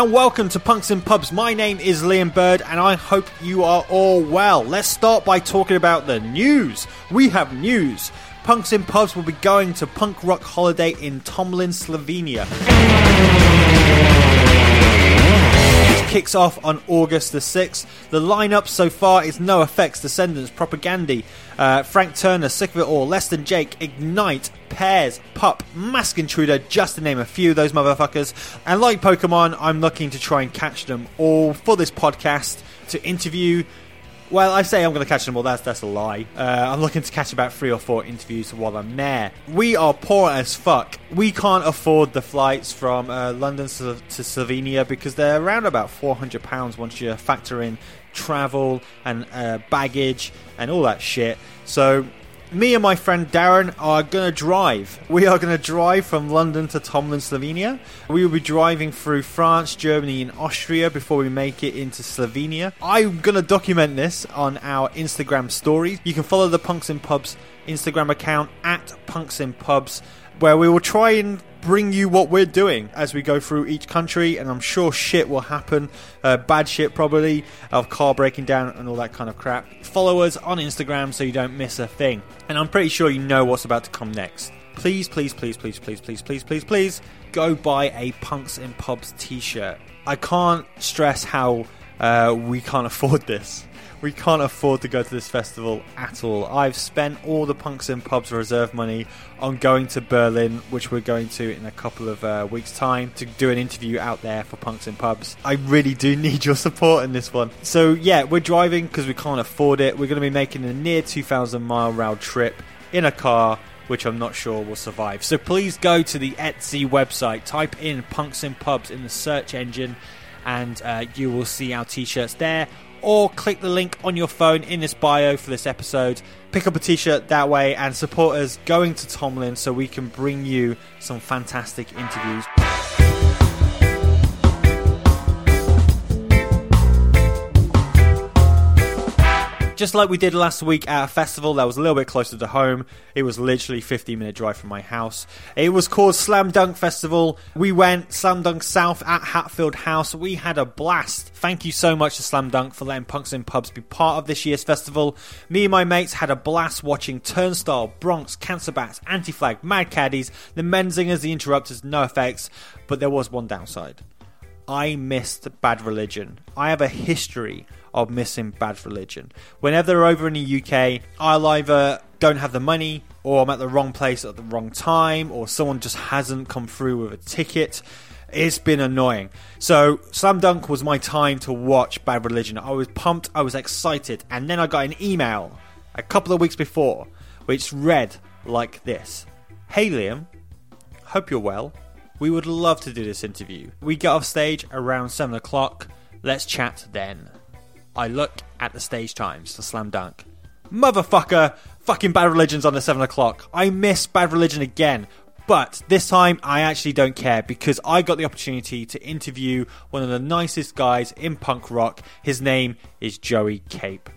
And welcome to Punks and Pubs. My name is Liam Bird and I hope you are all well. Let's start by talking about the news. We have news. Punks and Pubs will be going to Punk Rock Holiday in Tolmin, Slovenia. Kicks off on August the 6th. The lineup so far is No Effects, Descendents, Propagandhi, uh, Frank Turner, Sick of It All, Less Than Jake, Ignite, Pears, Pup, Masked Intruder, just to name a few of those motherfuckers. And like Pokemon, I'm looking to try and catch them all for this podcast to interview. Well, I say I'm going to catch them all. That's that's a lie. Uh, I'm looking to catch about three or four interviews while I'm there. We are poor as fuck. We can't afford the flights from uh, London to, to Slovenia because they're around about 400 pounds once you factor in travel and uh, baggage and all that shit. So me and my friend Darren are going to drive. We are going to drive from London to Tolmin, Slovenia. We will be driving through France, Germany, and Austria before we make it into Slovenia. I'm going to document this on our Instagram stories. You can follow the Punks and Pubs Instagram account at Punks and Pubs, where we will try and bring you what we're doing as we go through each country, and I'm sure shit will happen. Uh, bad shit, probably, of car breaking down and all that kind of crap. Follow us on Instagram so you don't miss a thing. And I'm pretty sure you know what's about to come next. Please, please, please, please, please, please, please, please, please, go buy a Punks and Pubs t shirt. I can't stress how uh, we can't afford this. We can't afford to go to this festival at all. I've spent all the Punks and Pubs reserve money on going to Berlin, which we're going to in a couple of uh, weeks' time, to do an interview out there for Punks and Pubs. I really do need your support in this one. So, yeah, we're driving because we can't afford it. We're going to be making a near 2,000 mile round trip in a car which I'm not sure will survive. So please go to the Etsy website, type in Punks and Pubs in the search engine, and uh, you will see our t shirts there. Or click the link on your phone in this bio for this episode. Pick up a t shirt that way and support us going to Tolmin so we can bring you some fantastic interviews. Just like we did last week at a festival that was a little bit closer to home, it was literally 15 minute drive from my house. It was called Slam Dunk Festival. We went Slam Dunk South at Hatfield House. We had a blast. Thank you so much to Slam Dunk for letting Punks and Pubs be part of this year's festival. Me and my mates had a blast watching Turnstile, Bronx, Cancer Bats, Anti Flag, Mad Caddies, the Menzingers, the Interrupters, NOFX, but there was one downside. I missed Bad Religion. I have a history of missing Bad Religion. Whenever they're over in the UK, I'll either don't have the money, or I'm at the wrong place at the wrong time, or someone just hasn't come through with a ticket. It's been annoying. So, Slam Dunk was my time to watch Bad Religion. I was pumped, I was excited, and then I got an email a couple of weeks before which read like this Hey Liam, hope you're well. We would love to do this interview. We get off stage around 7 o'clock. Let's chat then. I look at the stage times for Slam Dunk. Motherfucker! Fucking Bad Religion's on the 7 o'clock. I miss Bad Religion again. But this time, I actually don't care because I got the opportunity to interview one of the nicest guys in punk rock. His name is Joey Cape.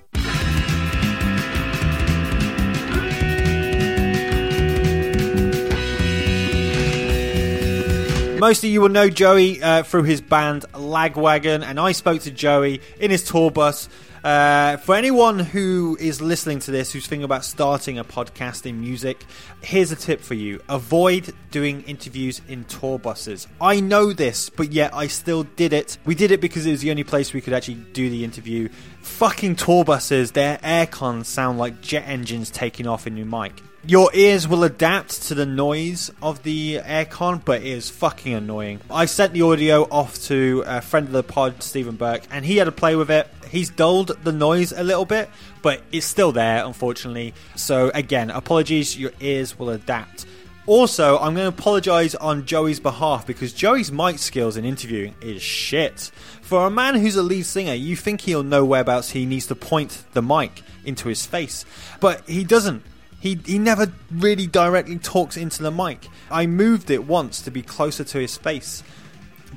Most of you will know Joey uh, through his band Lagwagon, and I spoke to Joey in his tour bus. Uh, for anyone who is listening to this who's thinking about starting a podcast in music, here's a tip for you avoid doing interviews in tour buses. I know this, but yet I still did it. We did it because it was the only place we could actually do the interview. Fucking tour buses, their air cons sound like jet engines taking off in your mic. Your ears will adapt to the noise of the aircon, but it is fucking annoying. I sent the audio off to a friend of the pod, Stephen Burke, and he had to play with it. He's dulled the noise a little bit, but it's still there, unfortunately. So, again, apologies, your ears will adapt. Also, I'm going to apologise on Joey's behalf because Joey's mic skills in interviewing is shit. For a man who's a lead singer, you think he'll know whereabouts he needs to point the mic into his face, but he doesn't. He, he never really directly talks into the mic. I moved it once to be closer to his face,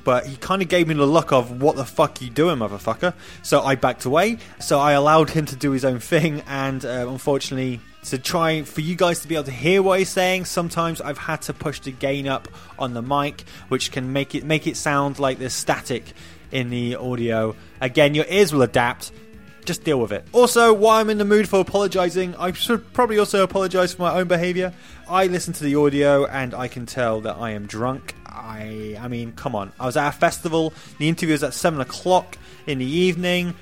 but he kind of gave me the look of what the fuck you doing, motherfucker. So I backed away. So I allowed him to do his own thing, and uh, unfortunately, to try for you guys to be able to hear what he's saying, sometimes I've had to push the gain up on the mic, which can make it make it sound like there's static in the audio. Again, your ears will adapt just deal with it. Also, while I'm in the mood for apologising, I should probably also apologise for my own behaviour. I listened to the audio and I can tell that I am drunk. I, I mean, come on. I was at a festival. The interview was at seven o'clock in the evening.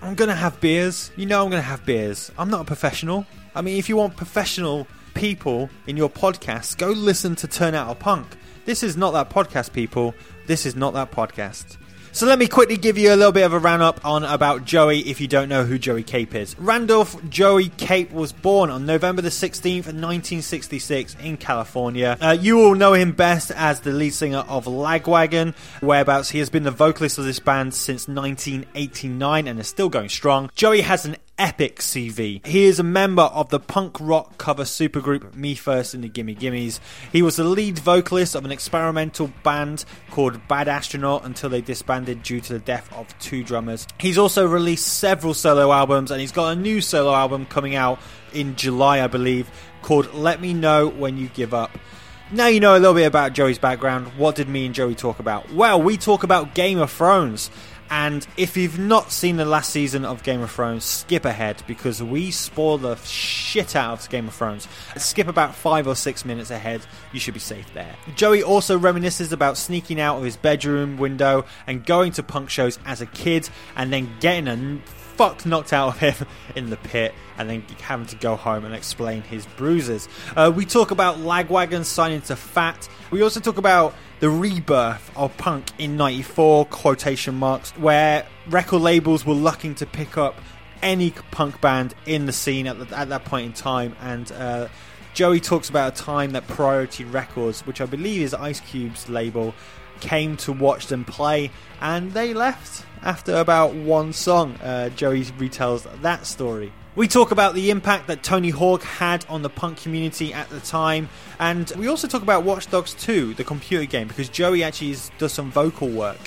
I'm gonna have beers. You know, I'm gonna have beers. I'm not a professional. I mean, if you want professional people in your podcast, go listen to Turned Out a Punk. This is not that podcast, people. This is not that podcast. So let me quickly give you a little bit of a roundup on about Joey if you don't know who Joey Cape is. Randolph Joey Cape was born on November the 16th, 1966 in California. Uh, you will know him best as the lead singer of Lagwagon, whereabouts he has been the vocalist of this band since 1989 and is still going strong. Joey has an epic CV. He is a member of the punk rock cover supergroup Me First and the Gimme Gimmes. He was the lead vocalist of an experimental band called Bad Astronaut until they disbanded due to the death of two drummers. He's also released several solo albums and he's got a new solo album coming out in July, I believe, called Let Me Know When You Give Up. Now you know a little bit about Joey's background. What did me and Joey talk about? Well, we talk about Game of Thrones. And if you've not seen the last season of Game of Thrones, skip ahead because we spoil the shit out of Game of Thrones. Skip about five or six minutes ahead, you should be safe there. Joey also reminisces about sneaking out of his bedroom window and going to punk shows as a kid and then getting a fuck knocked out of him in the pit and then having to go home and explain his bruises. Uh, we talk about Lagwagon signing to Fat. We also talk about the rebirth of punk in 94 quotation marks where record labels were looking to pick up any punk band in the scene at, the, at that point in time. And uh, joey talks about a time that priority records which i believe is ice cube's label came to watch them play and they left after about one song. Uh, joey retells that story we talk about the impact that Tony Hawk had on the punk community at the time, and we also talk about Watch Dogs 2, the computer game, because Joey actually does some vocal work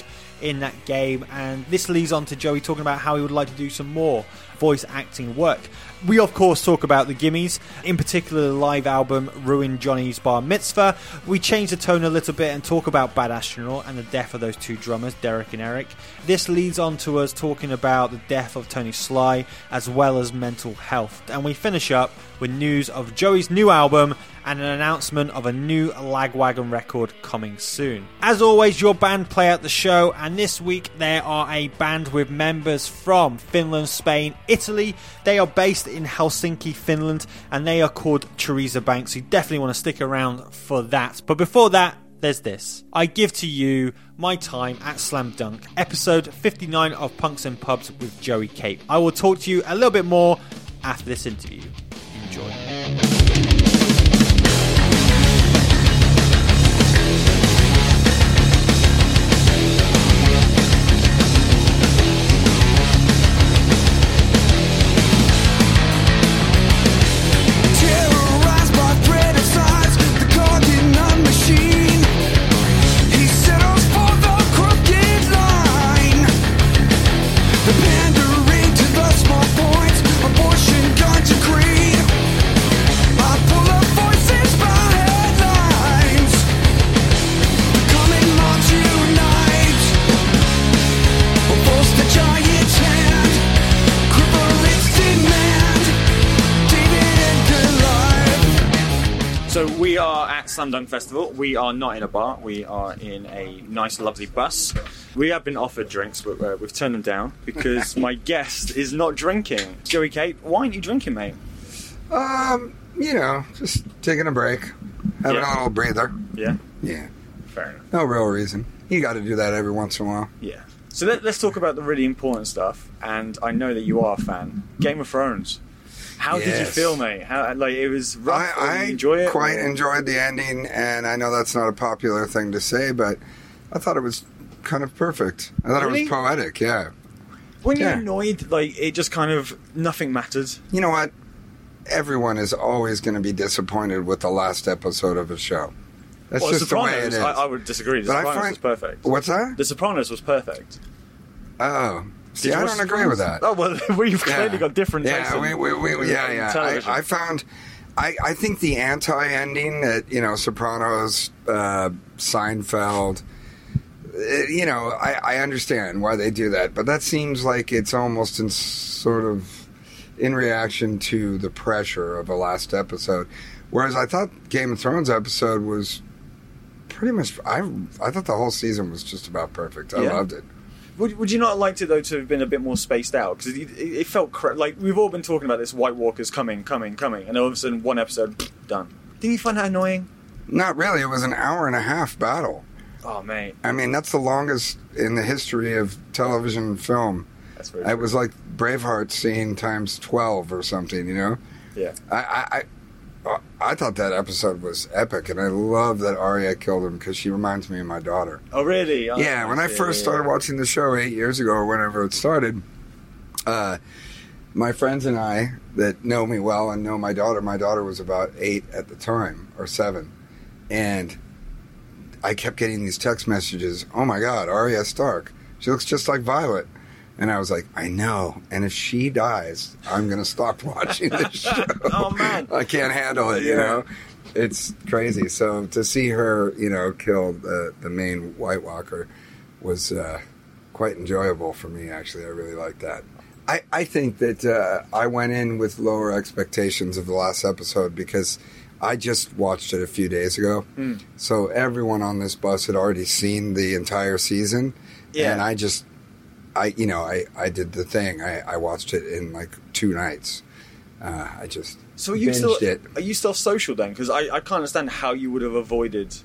in that game, and this leads on to Joey talking about how he would like to do some more voice acting work. We, of course, talk about the gimmies, in particular the live album Ruin Johnny's Bar Mitzvah. We change the tone a little bit and talk about Bad Astronaut and the death of those two drummers, Derek and Eric. This leads on to us talking about the death of Tony Sly as well as mental health. And we finish up with news of Joey's new album and an announcement of a new Lagwagon record coming soon. As always, your band play out the show, and this week there are a band with members from Finland, Spain, Italy. They are based in Helsinki, Finland, and they are called Teresa Banks. You definitely want to stick around for that. But before that, there's this. I give to you my time at Slam Dunk, episode 59 of Punks and Pubs with Joey Cape. I will talk to you a little bit more after this interview. Enjoy. Slam Dunk Festival. We are not in a bar. We are in a nice, lovely bus. We have been offered drinks, but uh, we've turned them down because my guest is not drinking. Joey Cape, why aren't you drinking, mate? Um, you know, just taking a break, having Yeah. a little breather. Yeah, Yeah, fair enough. no real reason. You got to do that every once in a while. Yeah. So let, let's talk about the really important stuff. And I know that you are a fan. Game of Thrones. How did you feel, mate? How like it was rough. I, I enjoy it. quite or- enjoyed the ending, and I know that's not a popular thing to say, but I thought it was kind of perfect. I thought Really? it was poetic. Yeah. When you're annoyed, like it just kind of nothing mattered. You know what? Everyone is always going to be disappointed with the last episode of a show. That's Well, just the way it Sopranos. I, I would disagree. The But I Sopranos find- was perfect. What's that? The Sopranos was perfect. Oh, see, I don't agree with that. Oh well, we've clearly got different. Yeah, we, we, we, yeah, yeah. I, I found, I, I think the anti-ending that you know, Sopranos, uh, Seinfeld. uh, You know, I, I understand why they do that, but that seems like it's almost in sort of in reaction to the pressure of a last episode. Whereas I thought Game of Thrones episode was pretty much. I I thought the whole season was just about perfect. I Yeah. loved it. Would, would you not have liked it though to have been a bit more spaced out? Because it, it, it felt cra- like we've all been talking about this White Walkers coming, coming, coming, and all of a sudden one episode done. Didn't you find that annoying? Not really. It was an hour and a half battle. Oh man! I mean, that's the longest in the history of television and film. that's very. It was like Braveheart scene times twelve or something. You know, yeah. I I, I, I thought that episode was epic, and I love that Arya killed him because she reminds me of my daughter. Oh really? Oh, yeah, when I first started watching the show eight years ago or whenever it started, uh, my friends and I that know me well and know my daughter, my daughter was about eight at the time or seven, and I kept getting these text messages. Oh my God, Arya Stark, she looks just like Violet. And I was like, I know. And if she dies, I'm going to stop watching this show. Oh, man. I can't handle it, you Yeah. know? It's crazy. So to see her, you know, kill the, the main White Walker was uh, quite enjoyable for me, actually. I really liked that. I, I think that uh, I went in with lower expectations of the last episode because I just watched it a few days ago. Hmm. So everyone on this bus had already seen the entire season. Yeah. And I just, I, you know, I, I did the thing. I, I watched it in like two nights. Uh, I just So are you still it. are you still social then? Because I, I can't understand how you would have avoided.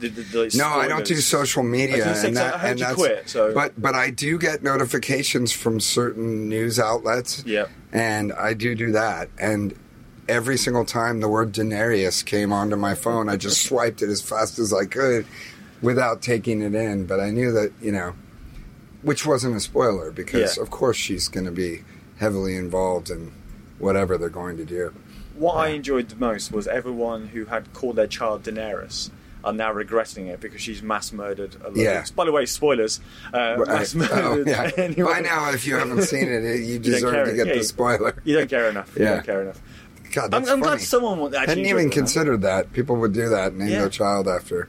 The, the, the No, I don't do social media, I was gonna say, and I that, and that's, quit, so- but but I do get notifications from certain news outlets, Yep. and I do do that, and every single time the word Daenerys came onto my phone, I just swiped it as fast as I could without taking it in. But I knew that you know, which wasn't a spoiler because Yeah. of course she's going to be heavily involved in whatever they're going to do. What I enjoyed the most was everyone who had called their child Daenerys are now regretting it because she's mass murdered. A lot Yeah. By the way, spoilers. Uh, Right. mass Oh, murdered. yeah. anyone- By now, if you haven't seen it, you deserve to get Yeah, the spoiler. You don't care enough. You Yeah. don't care enough. God, I'm, I'm glad someone actually hadn't even that. considered that people would do that, name Yeah. their child after.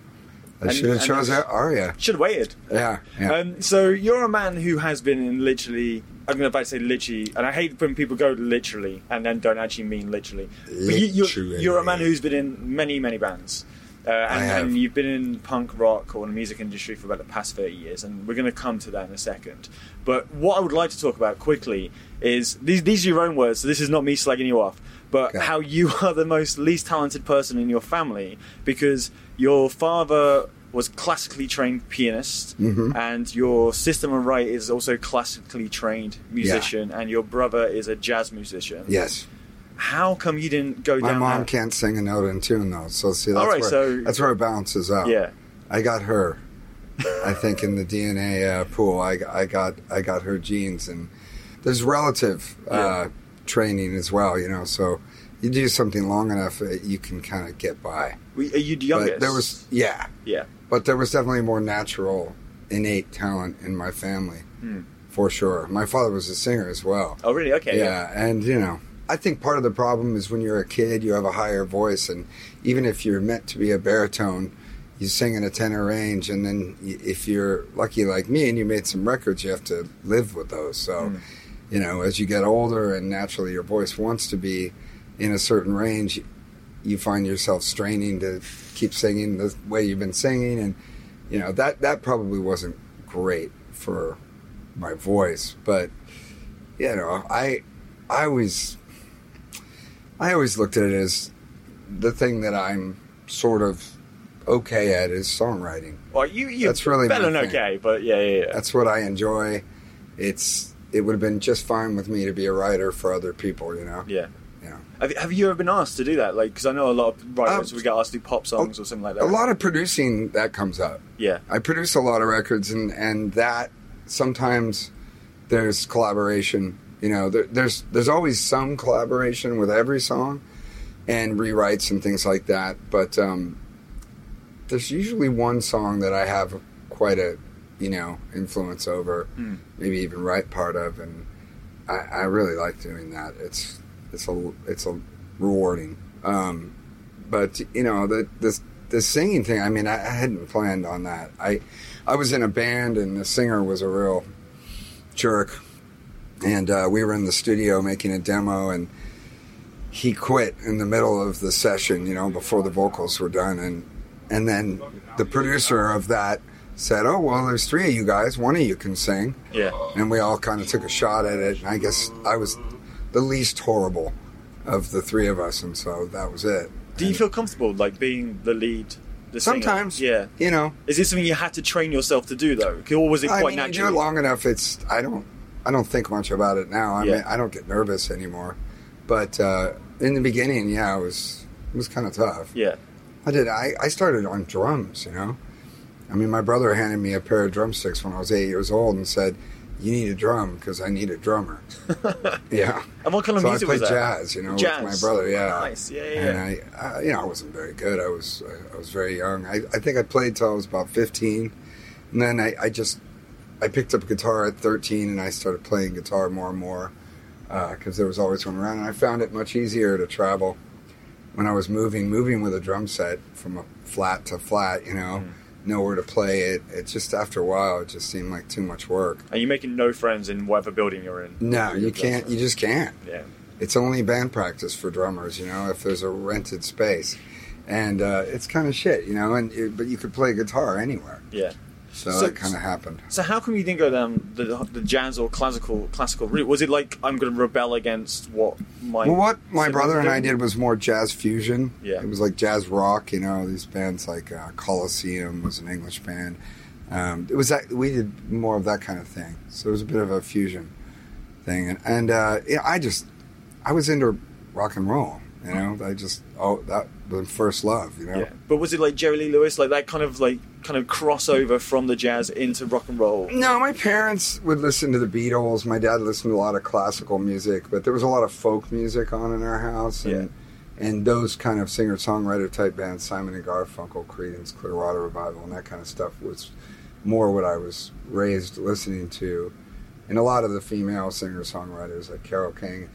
I should have chose that's- Arya. Should have waited. Yeah, yeah. Um, so you're a man who has been in literally. I'm going to say literally, and I hate when people go literally and then don't actually mean literally. But you, you're, Literally. you're a man who's been in many, many bands. Uh, and, and you've been in punk rock or the music industry for about the past 30 years, and we're going to come to that in a second. But what I would like to talk about quickly is these, these are your own words, so this is not me slagging you off, but how you are the most least talented person in your family because your father was classically trained pianist Mhm. and your sister right is also classically trained musician and your brother is a jazz musician. yes. How come you didn't go My down mom that? can't sing a note in tune, though. So, see, that's, All right, where, so- that's where it balances out. Yeah. I got her. I think in the DNA uh, pool, I, I got I got her genes, and there's relative uh, training as well. You know, so you do something long enough, uh, you can kind of get by. We- Are you the youngest? But there was, yeah, Yeah. but there was definitely more natural, innate talent in my family, Hmm. for sure. My father was a singer as well. Oh, really? Okay. yeah, and you know, I think part of the problem is when you're a kid, you have a higher voice, and even if you're meant to be a baritone, you sing in a tenor range, and then if you're lucky like me and you made some records, you have to live with those. So, Mm. You know, as you get older and naturally your voice wants to be in a certain range, you find yourself straining to keep singing the way you've been singing, and you know that that probably wasn't great for my voice, but you know I I always I always looked at it as the thing that I'm sort of okay at is songwriting. Well, you you That's really better than okay, but yeah, yeah, yeah. That's what I enjoy. It's it would have been just fine with me to be a writer for other people, you know. yeah. Yeah. Have, have you ever been asked to do that? Like, because I know a lot of writers Um, we get asked to do pop songs or something like that. A lot of producing that comes up. Yeah, I produce a lot of records, and and that sometimes there's collaboration. You know, there, there's there's always some collaboration with every song, and rewrites and things like that. But um, there's usually one song that I have quite a you know influence over, Mm. maybe even write part of, and I, I really like doing that. It's it's a it's a rewarding. Um, but you know the the the singing thing. I mean, I, I hadn't planned on that. I I was in a band and the singer was a real jerk, and uh, we were in the studio making a demo and. He quit in the middle of the session, you know, before the vocals were done, and and then the producer of that said, "Oh well, there's three of you guys. One of you can sing." yeah. and we all kind of took a shot at it. And I guess I was the least horrible of the three of us, and so that was it. Do you feel comfortable like being the lead? The singer? sometimes, yeah. you know, Is this something you had to train yourself to do though, or was it I quite mean, you do natural? it long enough. It's I don't I don't think much about it now. I Yeah. mean, I don't get nervous anymore. But uh, in the beginning, yeah, it was it was kind of tough. yeah, I did. I, I started on drums. You know, I mean, my brother handed me a pair of drumsticks when I was eight years old and said, "You need a drum because I need a drummer." yeah. and what kind of so I music played was that? jazz, you know, Jazz. with my brother. Yeah, Nice. Yeah, yeah. And I, I, you know, I wasn't very good. I was, I was very young. I, I think I played till I was about fifteen, and then I, I just, I picked up a guitar at thirteen, and I started playing guitar more and more because there was always one around, and I found it much easier to travel when I was moving, moving with a drum set from a flat to flat. You know, Mm. Nowhere to play it. It just after a while, it just seemed like too much work. And you're making no friends in whatever building you're in. No, you can't. You just can't. Yeah. it's only band practice for drummers, you know, if there's a rented space. And uh, it's kind of shit, you know, and it, but you could play guitar anywhere. Yeah. So, So- that kind of happened. So how come you didn't go down the, the jazz or classical classical route? Was it like I'm going to rebel against what my Well, what my brother and I did was more jazz fusion. Yeah. It was like jazz rock, you know, these bands like uh, Coliseum was an English band. Um, it was that we did more of that kind of thing. So it was a bit of a fusion thing. And, and uh, yeah, I just, I was into rock and roll, you know, I just, oh, that was first love, you know. Yeah. But was it like Jerry Lee Lewis, like that kind of like kind of crossover from the jazz into rock and roll? No, my parents would listen to the Beatles. My dad listened to a lot of classical music, but there was a lot of folk music on in our house, and and those kind of singer songwriter type bands, Simon and Garfunkel, Creedence, Clearwater Revival, and that kind of stuff was more what I was raised listening to, and a lot of the female singer songwriters like Carole King.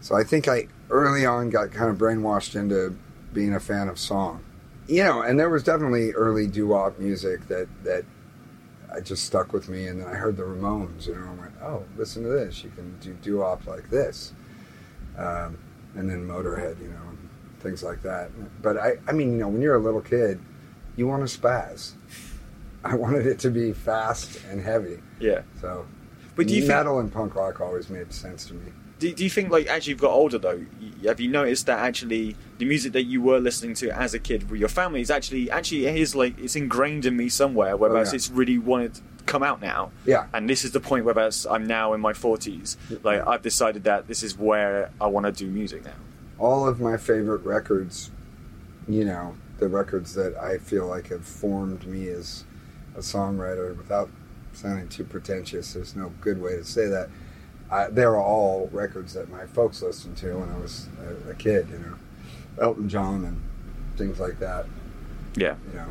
So I think I early on got kind of brainwashed into being a fan of song. You know, and there was definitely early doo-wop music that that I just stuck with me, and then I heard the Ramones, you know, I went, "Oh, listen to this! You can do doo-wop like this," um, and then Motorhead, you know, and things like that. But I, I mean, you know, when you're a little kid, you want to spaz. I wanted it to be fast and heavy, Yeah. so But do you think metal and punk rock always made sense to me. Do, do you think like as you've got older though, have you noticed that actually the music that you were listening to as a kid with your family is actually actually it is like it's ingrained in me somewhere, whereas Oh, yeah. it's really wanted to come out now. Yeah. And this is the point where I'm now in my forties. Like I've decided that this is where I want to do music now. all of my favorite records, you know, the records that I feel like have formed me as a songwriter without sounding too pretentious. There's no good way to say that. I, they're all records that my folks listened to when I was a, a kid, you know, Elton John and things like that, Yeah. you know.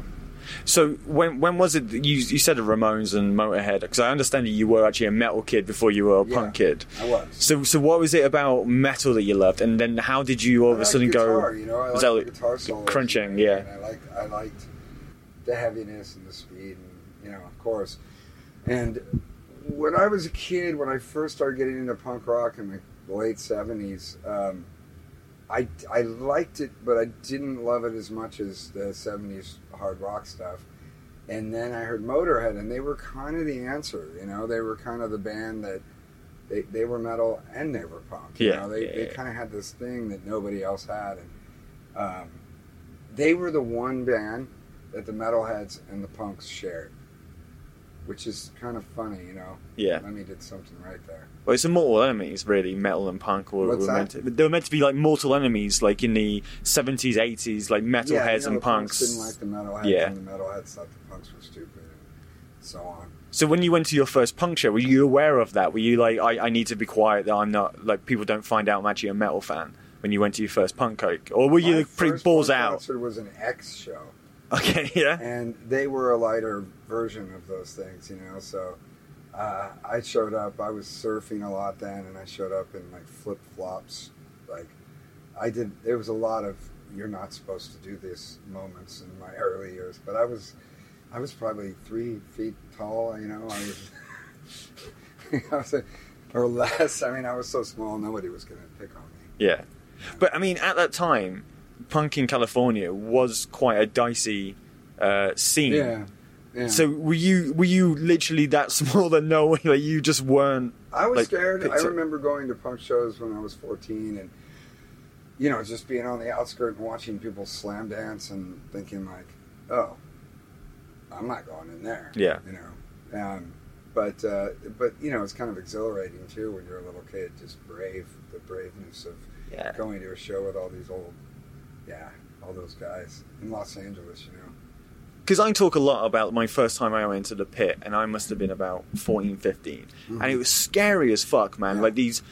So when when was it you you said the Ramones and Motorhead? Because I understand that you were actually a metal kid before you were a Yeah. punk kid. I was. So so what was it about metal that you loved, and then how did you all of a sudden guitar, go? You know, I was that guitar solos. crunching? Yeah. and I liked I liked the heaviness and the speed, and you know, of course. And when I was a kid, when I first started getting into punk rock in the late seventies, um, I, I liked it, but I didn't love it as much as the 70s hard rock stuff. And then I heard Motorhead, and they were kind of the answer. You know, they were kind of the band that they, they were metal and they were punk. You Yeah, know, they, yeah, they yeah. kind of had this thing that nobody else had. And um, they were the one band that the metalheads and the punks shared, which is kind of funny, you know. Yeah. Lemmy did something right there. Well, it's a mortal enemies, really. Metal and punk were, were meant to. They were meant to be like mortal enemies, like in the seventies, eighties, like metalheads yeah, you know, and the punks. didn't like the metalheads, Yeah. and the metalheads thought the punks were stupid, and so on. So when you went to your first punk show, were you aware of that? Were you like, I, I need to be quiet that I'm not like people don't find out I'm actually a metal fan when you went to your first punk gig, or were you My pretty first balls out? Concert was an X show, Okay, yeah, and they were a lighter version of those things, you know. So uh, I showed up. I was surfing a lot then, and I showed up in like flip flops. Like I did. There was a lot of you're not supposed to do this moments in my early years, but I was. I was probably three feet tall, you know. I was, I was a, or less. I mean, I was so small, nobody was going to pick on me. yeah. But I mean, at that time, punk in California was quite a dicey uh, scene. Yeah, yeah. So were you were you literally that small that no way like you just weren't I was like, scared. I remember going to punk shows when I was 14 and, you know, just being on the outskirts and watching people slam dance and thinking, like, oh, I'm not going in there. Yeah. You know? Um, but, uh, but, you know, it's kind of exhilarating, too, when you're a little kid, just brave, the braveness of yeah. going to a show with all these old, yeah, all those guys in Los Angeles, you know? because I talk a lot about my first time I went to the pit, and I must have been about 14, 15. and it was scary as fuck, man. Mm-hmm. Yeah. Like these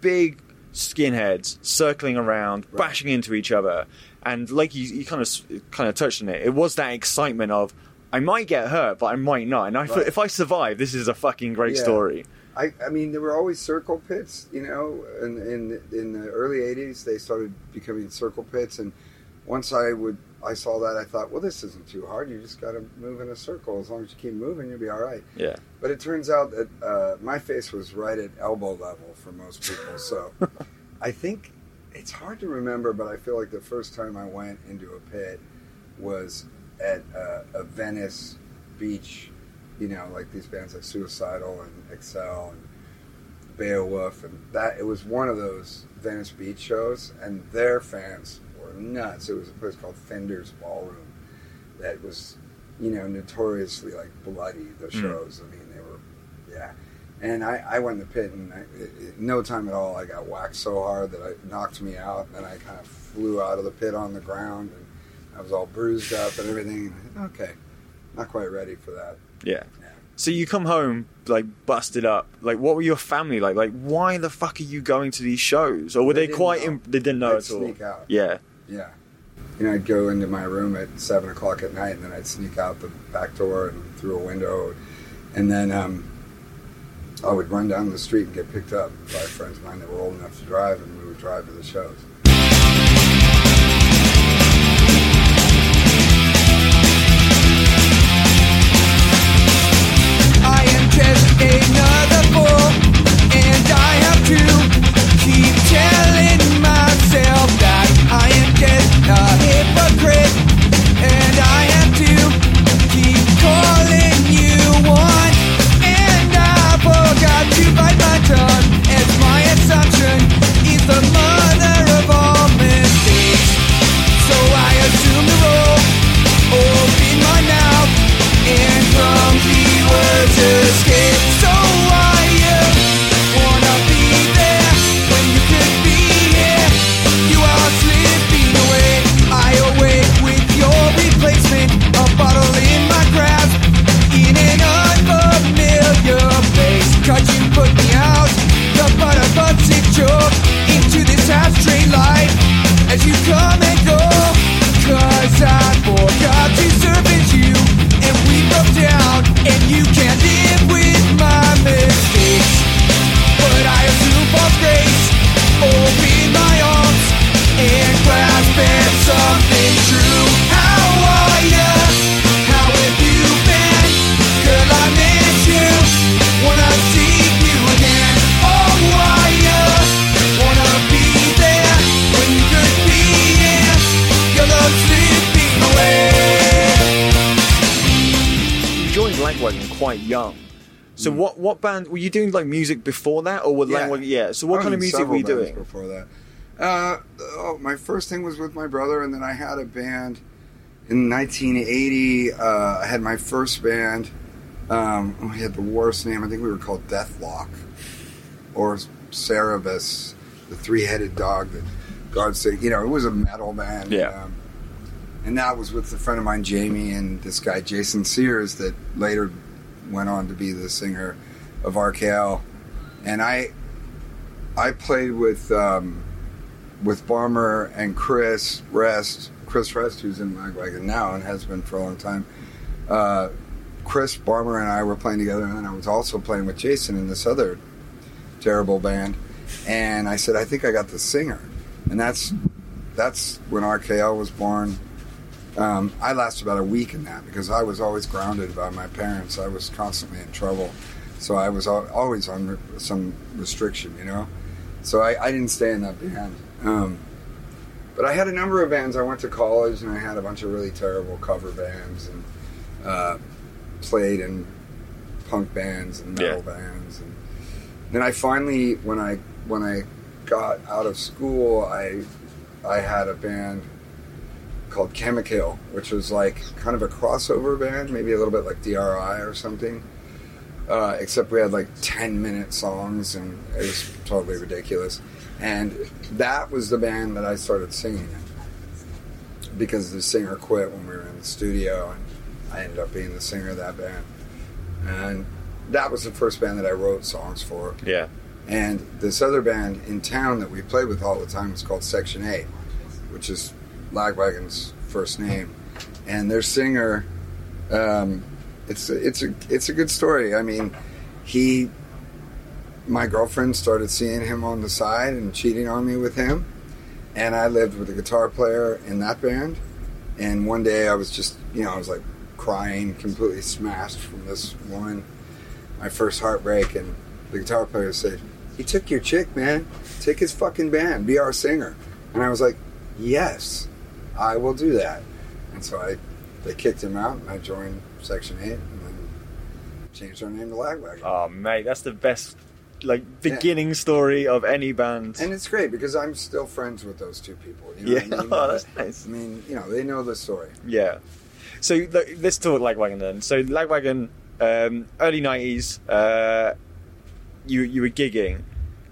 big skinheads circling around, Right. bashing into each other, and like you, you kind of kind of touched on it. It was that excitement of I might get hurt, but I might not, and I, Right. if I survive, this is a fucking great Yeah. story. I, I mean, there were always circle pits, you know. In, in in the early '80s, they started becoming circle pits, and once I would, I saw that, I thought, well, this isn't too hard. You just got to move in a circle. As long as you keep moving, you'll be all right. Yeah, But it turns out that uh, my face was right at elbow level for most people, so I think it's hard to remember. But I feel like the first time I went into a pit was at uh, a Venice beach, you know, like these bands like Suicidal and Excel and Beowulf, and that it was one of those Venice Beach shows, and their fans were nuts. It was a place called Fender's Ballroom that was, you know, notoriously like bloody. The Mm. shows, I mean, they were, yeah. And I, I went in the pit, and I, it, it- no time at all, I got whacked so hard that it knocked me out, and then I kind of flew out of the pit on the ground, and I was all bruised up and everything. Okay, not quite ready for that. Yeah. So you come home like busted up. Like, what were your family like? Like, why the fuck are you going to these shows? Or were They they, quite? know. Im- they didn't know I'd at all. sneak out. Yeah. Yeah. You know, I'd go into my room at seven o'clock at night, and then I'd sneak out the back door and through a window, and then um, I would run down the street and get picked up by friends of mine that were old enough to drive, and we would drive to the shows. Hypocrite, quite young. So what what band were you doing? Like music before that, or were Yeah. Yeah. So what kind of music were you doing? before that? Uh, oh, my first thing was with my brother, and then I had a band in 1980. Uh, I had my first band. Um, we had the worst name. I think we were called Deathlock or Cerebus, the three-headed dog that God said. You know, it was a metal band. Yeah. Um, and that was with a friend of mine, Jamie, and this guy Jason Sears, that later went on to be the singer of RKL. And I, I played with um, with Barmer and Chris Rest, Chris Rest, who's in Lagwagon now and has been for a long time. Uh, Chris Barmer and I were playing together, and I was also playing with Jason in this other terrible band. And I said, I think I got the singer, and that's that's when RKL was born. Um, I lasted about a week in that because I was always grounded by my parents. I was constantly in trouble, so I was always under some restriction, you know. So I, I didn't stay in that band. Um, but I had a number of bands. I went to college and I had a bunch of really terrible cover bands and uh, played in punk bands and metal bands. And then I finally, when I when I got out of school, I I had a band called Chemical, which was like kind of a crossover band, maybe a little bit like DRI or something. Uh, except we had like 10 minute songs and it was totally ridiculous. And that was the band that I started singing in because the singer quit when we were in the studio and I ended up being the singer of that band. And that was the first band that I wrote songs for. Yeah. And this other band in town that we played with all the time was called Section 8, which is Lagwagon's first name. And their singer, um, it's a, it's a it's a good story. I mean, he, my girlfriend started seeing him on the side and cheating on me with him, and I lived with a guitar player in that band. And one day I was just, you know, I was like crying, completely smashed from this woman, my first heartbreak, and the guitar player said, "He took your chick, man. Take his fucking band. Be our singer." And I was like, "Yes, I will do that." And so I, they kicked him out, and I joined Section Eight, and then changed our name to Lagwagon. Oh mate, that's the best like beginning story of any band. And it's great because I'm still friends with those two people. You know yeah, I mean? oh, that's nice. I mean, you know, they know the story. Yeah. So look, let's talk Lagwagon then. So Lagwagon, um, early nineties, uh, you you were gigging.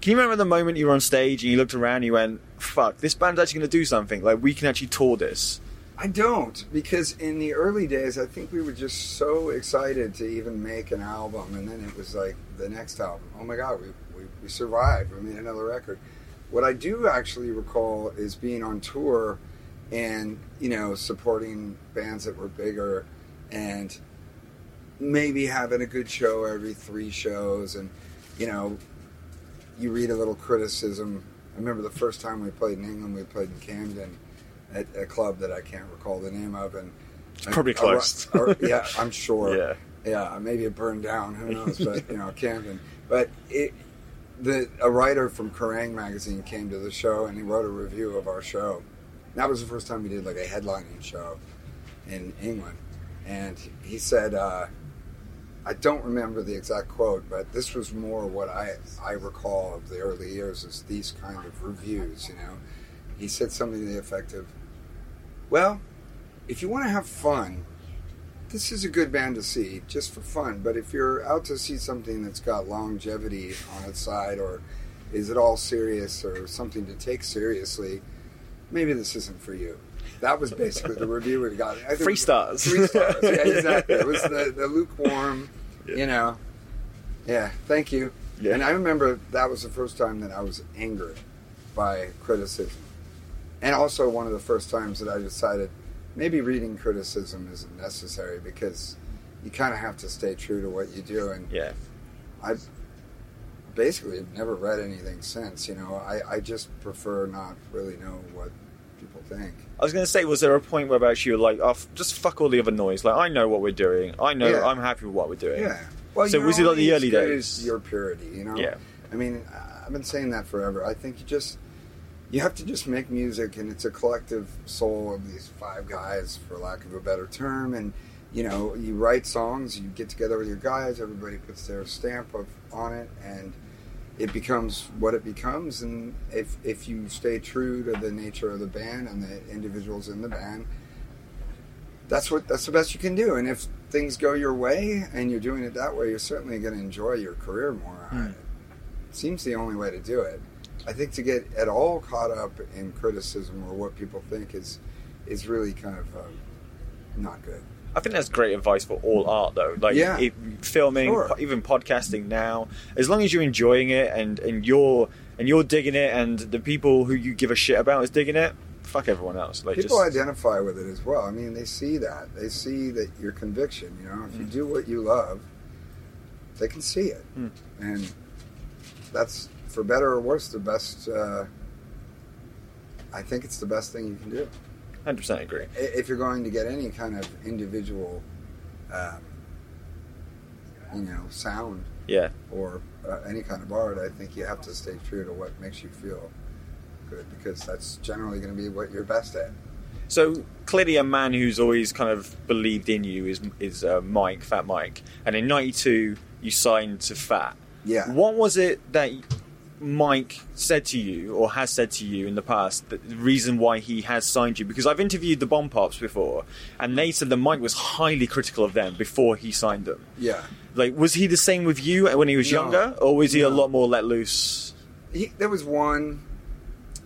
Can you remember the moment you were on stage and you looked around and you went, "Fuck, this band's actually going to do something. Like we can actually tour this." I don't because in the early days, I think we were just so excited to even make an album, and then it was like the next album. Oh my god, we we, we survived. We made another record. What I do actually recall is being on tour, and you know, supporting bands that were bigger, and maybe having a good show every three shows, and you know, you read a little criticism. I remember the first time we played in England, we played in Camden at a club that I can't recall the name of, and probably a- closed. or- yeah, I'm sure. Yeah. yeah, maybe it burned down. Who knows? But you know, Camden. But it, the a writer from Kerrang magazine came to the show and he wrote a review of our show. That was the first time we did like a headlining show in England, and he said. Uh, I don't remember the exact quote, but this was more what I I recall of the early years is these kind of reviews. You know, he said something to the effect of, "Well, if you want to have fun, this is a good band to see just for fun. But if you're out to see something that's got longevity on its side, or is it all serious or something to take seriously, maybe this isn't for you." That was basically the review we got. Three stars. Three stars. Yeah, exactly. It was the, the lukewarm, you know. Yeah, thank you. Yeah. And I remember that was the first time that I was angered by criticism. And also one of the first times that I decided maybe reading criticism isn't necessary because you kind of have to stay true to what you do. And Yeah. I basically have never read anything since. You know, I, I just prefer not really know what think. I was going to say, was there a point where about you were like, "Oh, f- just fuck all the other noise. Like I know what we're doing. I know Yeah. I'm happy with what we're doing." Yeah. Well, So was it like the early days? Your purity, you know. Yeah. I mean, I've been saying that forever. I think you just you have to just make music, and it's a collective soul of these five guys, for lack of a better term, and you know, you write songs, you get together with your guys, everybody puts their stamp of on it, and it becomes what it becomes. And if if you stay true to the nature of the band and the individuals in the band, that's what that's the best you can do. And if things go your way and you're doing it that way, you're certainly going to enjoy your career more. Hmm. It seems the only way to do it. I think to get at all caught up in criticism or what people think is is really kind of um, not good. I think that's great advice for all art, though. Like Yeah. if, filming, Sure. po- even podcasting now, as long as you're enjoying it and, and you're and you're digging it, and the people who you give a shit about is digging it, fuck everyone else. Like People just identify with it as well. I mean, they see that. They see that your conviction. You know, if you do what you love, they can see it, Hmm. and that's for better or worse the best. Uh, I think it's the best thing you can do. Hundred percent agree. If you're going to get any kind of individual, um, you know, sound Yeah. or uh, any kind of art, I think you have to stay true to what makes you feel good because that's generally going to be what you're best at. So clearly, a man who's always kind of believed in you is is uh, Mike, Fat Mike, and in '92 you signed to Fat. Yeah. What was it that Mike said to you, or has said to you in the past, that the reason why he has signed you? Because I've interviewed the Bomb Pops before, and they said that Mike was highly critical of them before he signed them. Yeah. Like, was he the same with you when he was No. younger, or was he a lot more let loose? he, there was one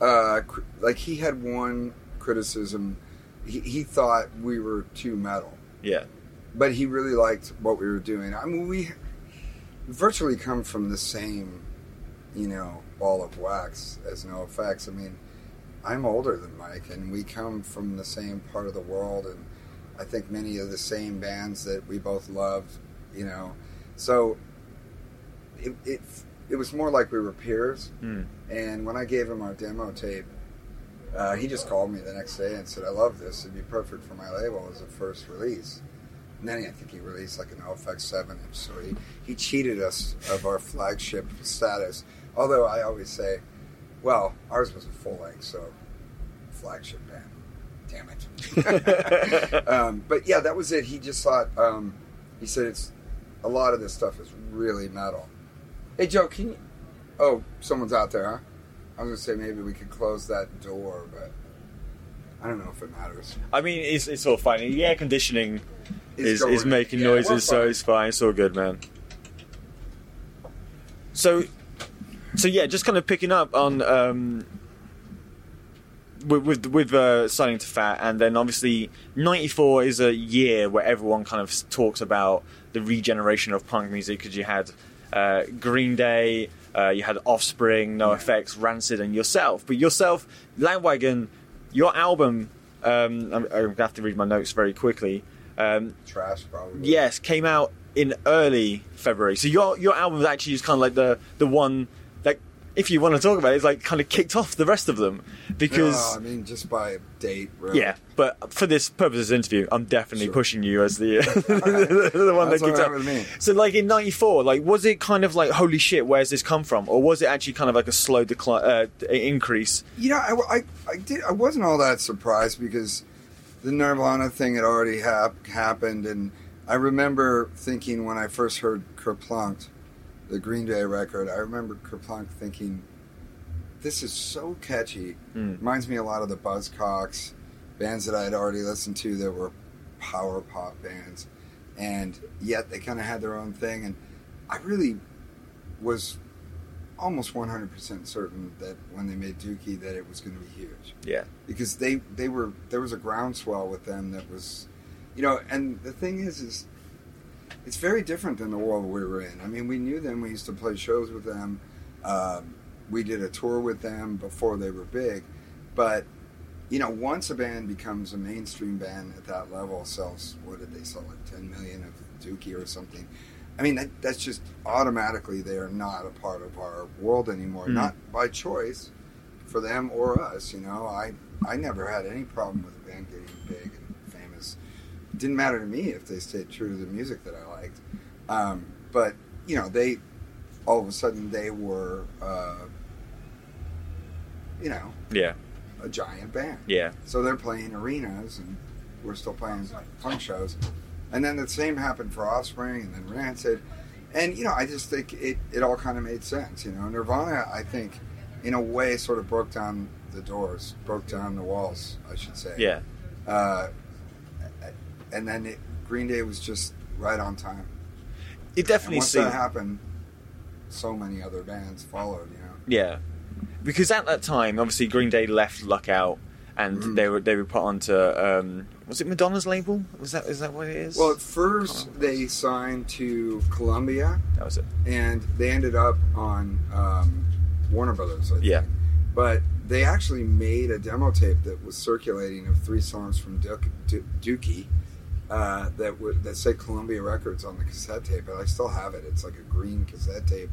uh cr- like he had one criticism he, he thought we were too metal Yeah, but he really liked what we were doing i mean we virtually come from the same you know ball of wax as NOFX i mean i'm older than mike and we come from the same part of the world and i think many of the same bands that we both love, you know so it, it, it was more like we were peers Hmm. and when I gave him our demo tape, uh, he just called me the next day and said, "I love this. It'd be perfect for my label as a first release." And then I think he released like a NOFX seven inch, so he, he cheated us of our flagship status. Although I always say, well, ours was a full length, so flagship band. Damn it. um, but yeah, that was it. He just thought. Um, he said it's a lot of this stuff is really metal. Hey Joe, can you? Oh, someone's out there, huh? I was gonna say maybe we could close that door, but I don't know if it matters. I mean, it's, it's all fine. The air conditioning It's is, is making yeah, noises, so it's fine. It's all good, man. So, so yeah, just kind of picking up on um, with with, with uh, signing to Fat, and then obviously '94 is a year where everyone kind of talks about the regeneration of punk music because you had uh, Green Day, uh, you had Offspring, NOFX, Rancid, and yourself. But yourself, Lagwagon, your album. Um, I'm, I'm gonna have to read my notes very quickly. Um, Trash, probably. yes, came out in early February. So your your album is actually just kind of like the the one that, if you want to talk about it, it's like kind of kicked off the rest of them because. No, I mean, just by date, really. Yeah, but for this purpose of this interview, I'm definitely Sure. pushing you as the the one That's that kicked right off. with me. So, like in '94, like was it kind of like holy shit, where's this come from, or was it actually kind of like a slow decline, uh, increase? You know, I, I, I did. I wasn't all that surprised because the Nirvana thing had already hap- happened, and I remember thinking when I first heard Kerplunk, the Green Day record, I remember Kerplunk thinking, "This is so catchy." Mm. Reminds me a lot of the Buzzcocks, bands that I had already listened to that were power pop bands, and yet they kind of had their own thing, and I really was almost 100% certain that when they made Dookie that it was going to be huge. Yeah, because they they were there was a groundswell with them that was you know and the thing is is it's very different than the world we were in. I mean we knew them we used to play shows with them um, we did a tour with them before they were big. But you know once a band becomes a mainstream band at that level sells what did they sell like 10 million of dookie or something i mean that, that's just automatically they are not a part of our world anymore Mm. not by choice for them or us. You know, I I never had any problem with a band getting big and famous. It didn't matter to me if they stayed true to the music that I liked. Um, but you know, they all of a sudden they were, uh, you know, yeah, a giant band. yeah. So they're playing arenas, and we're still playing punk shows. And then the same happened for Offspring, and then Rancid, and you know, I just think it it all kind of made sense. You know, Nirvana, I think, in a way, sort of broke down the doors, broke down the walls, I should say. Yeah. Uh, and then it, Green Day was just right on time. It And definitely once seemed. that happened, so many other bands followed. You know. Yeah, because at that time, obviously, Green Day left Lookout, and Mhm. they were they were put onto um, was it Madonna's label? Was that is that what it is? Well, at first they signed to Columbia, that was it. and they ended up on um, Warner Brothers. I think. Yeah. But they actually made a demo tape that was circulating of three songs from Duke, Du- Dookie uh, that would that said Columbia Records on the cassette tape, and I still have it. It's like a green cassette tape,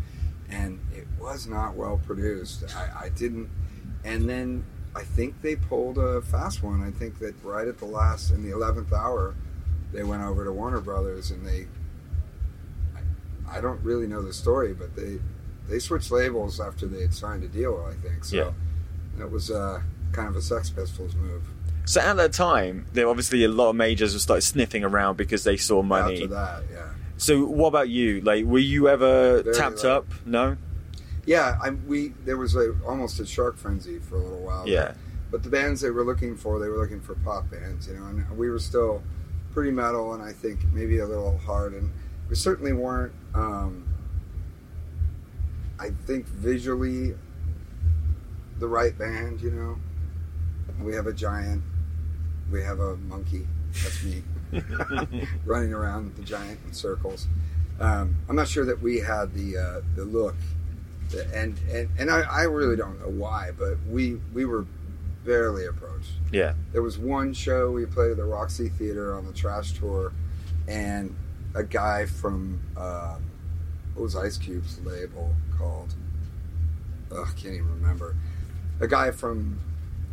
and it was not well produced. I, I didn't, and then I think they pulled a fast one. I think that right at the last in the eleventh hour, they went over to Warner Brothers and they. I, I don't really know the story, but they they switched labels after they had signed a deal. I think so. Yeah. That was uh, kind of a Sex Pistols move. So at that time, there were obviously a lot of majors who started sniffing around because they saw money. After that, yeah. So what about you? Like, were you ever Very tapped low. up? No. Yeah, I, we there was a almost a shark frenzy for a little while. Yeah. But the bands they were looking for, they were looking for pop bands, you know, and we were still pretty metal and I think maybe a little hard, and we certainly weren't. Um, I think visually, the right band, you know. We have a giant, we have a monkey. That's me, running around the giant in circles. Um, I'm not sure that we had the uh, the look, and and and I, I really don't know why, but we we were barely approached. Yeah. There was one show we played at the Roxy Theater on the Trash Tour, and a guy from um, what was Ice Cube's label called? Ugh, I can't even remember. A guy from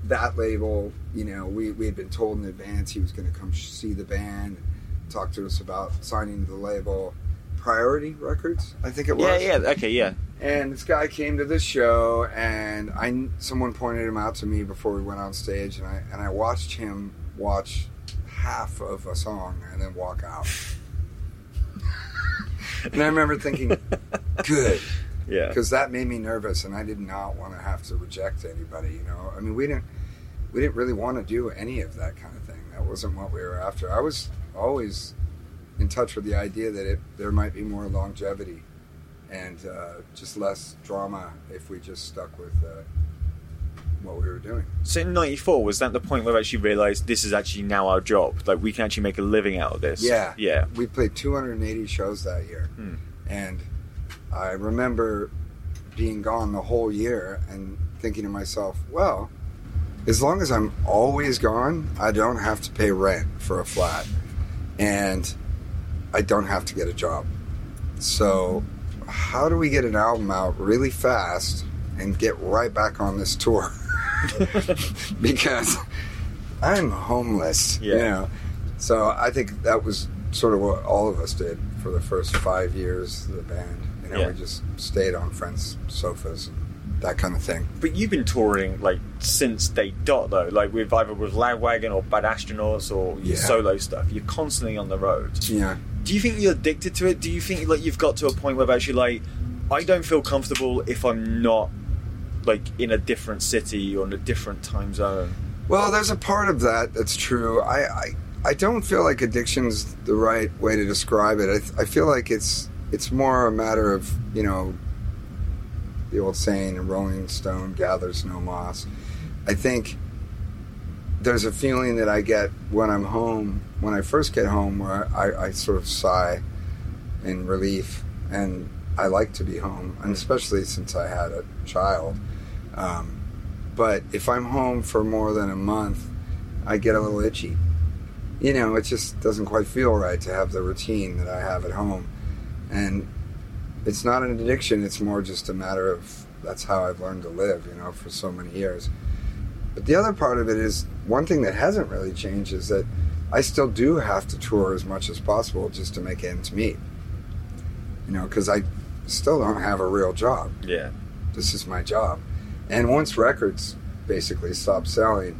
that label, you know, we, we had been told in advance he was going to come sh- see the band, talk to us about signing to the label. Priority Records, I think it was. Yeah. Yeah. Okay. Yeah. And this guy came to this show, and I someone pointed him out to me before we went on stage, and I and I watched him watch half of a song and then walk out. and I remember thinking, good, Yeah. because that made me nervous, and I did not want to have to reject anybody. You know, I mean, we didn't we didn't really want to do any of that kind of thing. That wasn't what we were after. I was always in touch with the idea that it, there might be more longevity and uh, just less drama if we just stuck with uh, what we were doing. So in '94 was that the point where I actually realised this is actually now our job? Like we can actually make a living out of this. Yeah. Yeah. We played 280 shows that year, Hmm. and I remember being gone the whole year and thinking to myself, well, as long as I'm always gone, I don't have to pay rent for a flat, and I don't have to get a job. So, how do we get an album out really fast and get right back on this tour? because I'm homeless, you Yeah. know. So I think that was sort of what all of us did for the first five years of the band. You know, Yeah. we just stayed on friends' sofas and that kind of thing. But you've been touring like since day dot though, like with either with Lagwagon or Bad Astronauts or your Yeah. solo stuff. You're constantly on the road. Yeah. Do you think you're addicted to it? Do you think like you've got to a point where actually like I don't feel comfortable if I'm not like in a different city or in a different time zone? Well, there's a part of that that's true. I, I, I don't feel like addiction's the right way to describe it. I, I feel like it's it's more a matter of you know the old saying, "A rolling stone gathers no moss." I think there's a feeling that I get when I'm home, when I first get home, where I, I sort of sigh in relief, and I like to be home, and especially since I had a child. Um, but if I'm home for more than a month, I get a little itchy. You know, it just doesn't quite feel right to have the routine that I have at home. And it's not an addiction, it's more just a matter of that's how I've learned to live, you know, for so many years. But the other part of it is one thing that hasn't really changed is that I still do have to tour as much as possible just to make ends meet. You know, because I still don't have a real job Yeah. this is my job. And once records basically stop selling,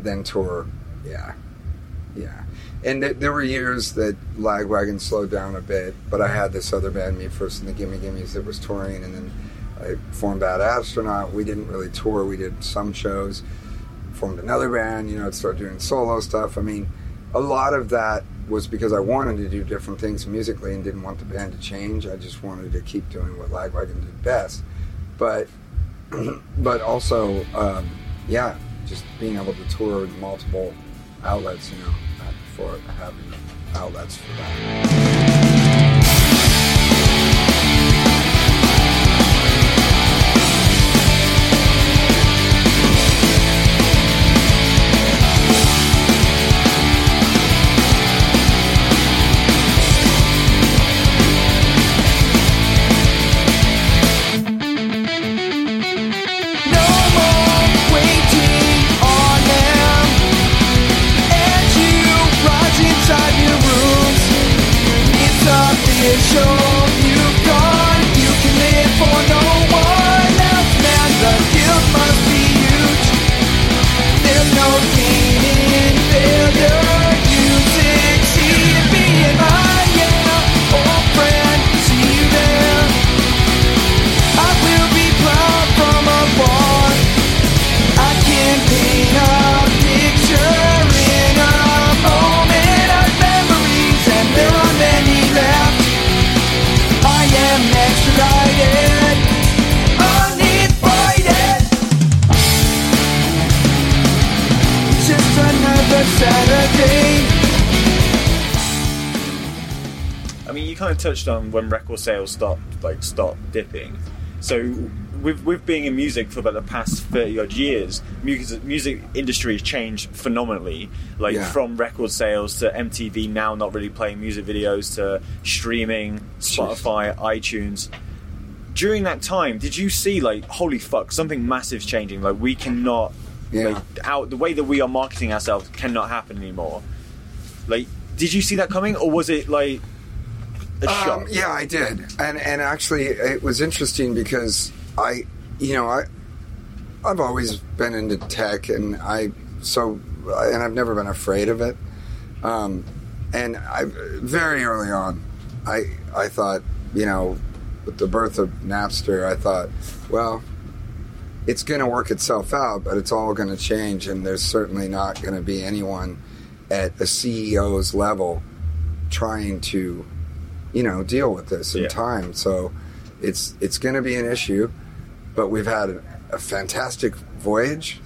then tour, yeah, yeah. and th- there were years that Lagwagon slowed down a bit, but I had this other band, Me First and the Gimme Gimmes, that was touring, and then I formed Bad Astronaut. We didn't really tour; we did some shows. Formed another band, you know, started doing solo stuff. I mean, a lot of that was because I wanted to do different things musically and didn't want the band to change. I just wanted to keep doing what Lagwagon did best. But, but also, um, yeah, just being able to tour with multiple outlets, you know, for having outlets for that. Touched on when record sales stopped, like stopped dipping. So, with with being in music for about the past thirty odd years, music music industry has changed phenomenally. Like Yeah. from record sales to MTV now not really playing music videos to streaming, Spotify, iTunes. During that time, did you see like holy fuck, something massive's changing? Like we cannot, Yeah. like out the way that we are marketing ourselves cannot happen anymore. Like, did you see that coming, or was it like Um, yeah, I did, and and actually, it was interesting because I, you know, I, I've always been into tech, and I so, and I've never been afraid of it. Um, and I very early on, I I thought, you know, with the birth of Napster, I thought, well, it's going to work itself out, but it's all going to change, and there's certainly not going to be anyone at a CEO's level trying to you know deal with this in Yeah. time. So it's it's going to be an issue but we've had a, a fantastic voyage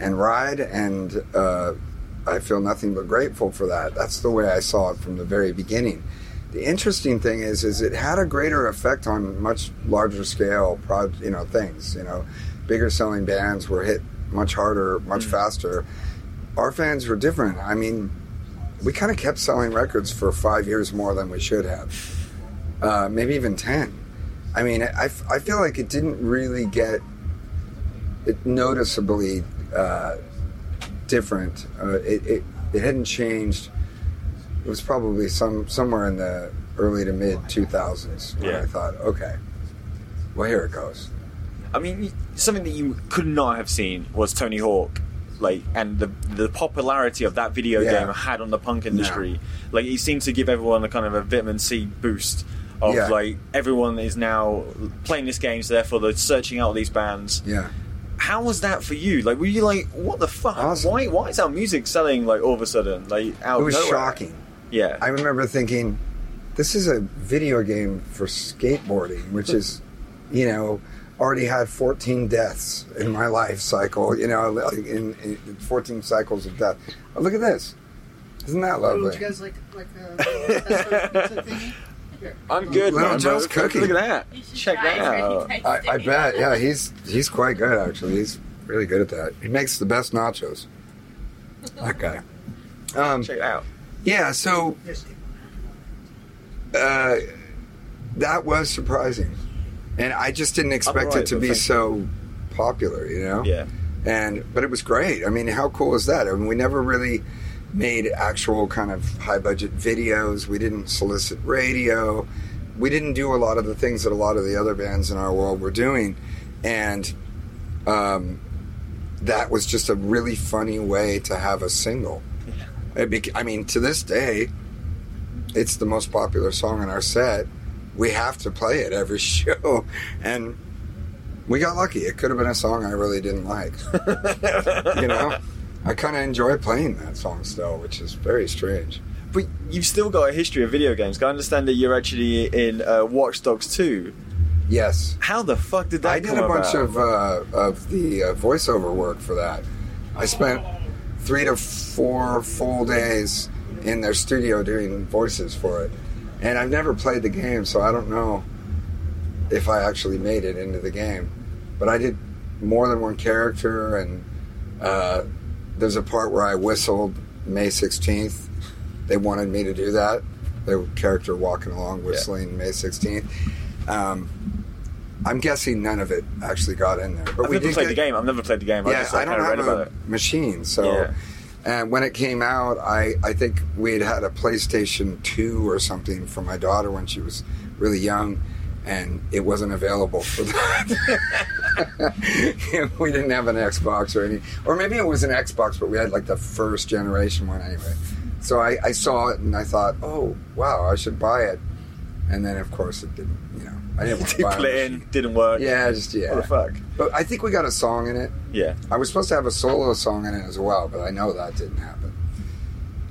and ride and uh, i feel nothing but grateful for that. That's the way i saw it from the very beginning. The interesting thing is is it had a greater effect on much larger scale pro- you know things you know. Bigger selling bands were hit much harder much faster. Our fans were different. I mean we kind of kept selling records for five years more than we should have, uh, maybe even ten. I mean, I, I feel like it didn't really get it noticeably uh, different. Uh, it, it it hadn't changed. It was probably some somewhere in the early to mid two thousands when Yeah. I thought, okay, well here it goes. I mean, something that you could not have seen was Tony Hawk, like, and the the popularity of that video Yeah. game had on the punk industry. Like, it seemed to give everyone a kind of a vitamin C boost of Yeah. like everyone is now playing this game, so therefore they're searching out these bands. Yeah. How was that for you? Like, were you like, what the fuck? Why why is our music selling like all of a sudden? Like, out It was nowhere? shocking. Yeah, I remember thinking, this is a video game for skateboarding, which is, you know, already had 14 deaths in my life cycle, you know, in, in 14 cycles of death. Oh, look at this. Isn't that lovely? would you guys like like a pizza thingy? Here. I'm good, Little. Joe's cooking. Look at that. Check that it. out. I, I bet. Yeah, he's he's quite good actually. He's really good at that. He makes the best nachos. That guy. Um, Check it out. yeah. So uh, that was surprising, and I just didn't expect right, it to be so popular. You know. Yeah. and but it was great. I mean, how cool is that? I mean, we never really made actual kind of high budget videos. We didn't solicit radio. We didn't do a lot of the things that a lot of the other bands in our world were doing, and um, that was just a really funny way to have a single. Bec- I mean, to this day, it's the most popular song in our set. We have to play it every show, and we got lucky. It could have been a song I really didn't like. you know, I kind of enjoy playing that song still, which is very strange. But you've still got a history of video games. I understand that you're actually in uh, Watch Dogs 2. Yes, How the fuck did that I did a bunch about? of uh, of the uh, voiceover work for that. I spent three to four full days in their studio doing voices for it, and I've never played the game, so I don't know if I actually made it into the game. But I did more than one character, and uh, there's a part where I whistled May 16th. They wanted me to do that. The character walking along whistling May 16th. Um, I'm guessing none of it actually got in there. But I've we never did played get- the game. I've never played the game. I yeah, just like, I don't have read a about it. machine, so. Yeah. And when it came out, I, I think we had had a PlayStation 2 or something for my daughter when she was really young, and it wasn't available for that. we didn't have an Xbox or any, or maybe it was an Xbox, but we had like the first generation one anyway. So I, I saw it and I thought, oh wow, I should buy it. And then of course it didn't, you know, I didn't want to buy it in, didn't work. Yeah, just yeah. What the fuck? But I think we got a song in it. Yeah. I was supposed to have a solo song in it as well, but I know that didn't happen.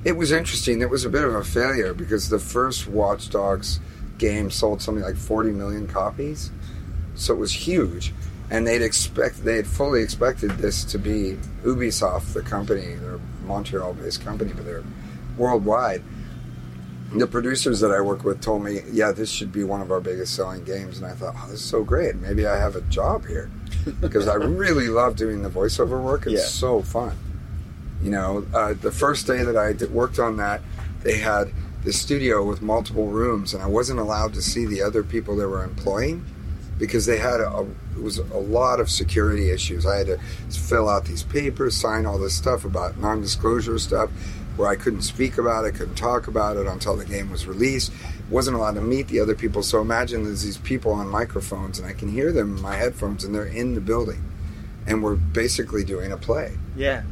It was interesting. It was a bit of a failure because the first Watch Dogs game sold something like 40 million copies, so it was huge. And they'd expect they had fully expected this to be Ubisoft, the company, they're Montreal-based company, but they're worldwide. The producers that I work with told me, "Yeah, this should be one of our biggest selling games," and I thought, "Oh, this is so great! Maybe I have a job here." because I really love doing the voiceover work. It's Yeah. so fun. You know, uh, the first day that I did, worked on that, they had the studio with multiple rooms, and I wasn't allowed to see the other people they were employing because they had a, it was a lot of security issues. I had to fill out these papers, sign all this stuff about non-disclosure stuff, where I couldn't speak about it, couldn't talk about it until the game was released. Wasn't allowed to meet the other people. So imagine there's these people on microphones, and I can hear them in my headphones, and they're in the building, and we're basically doing a play. Yeah.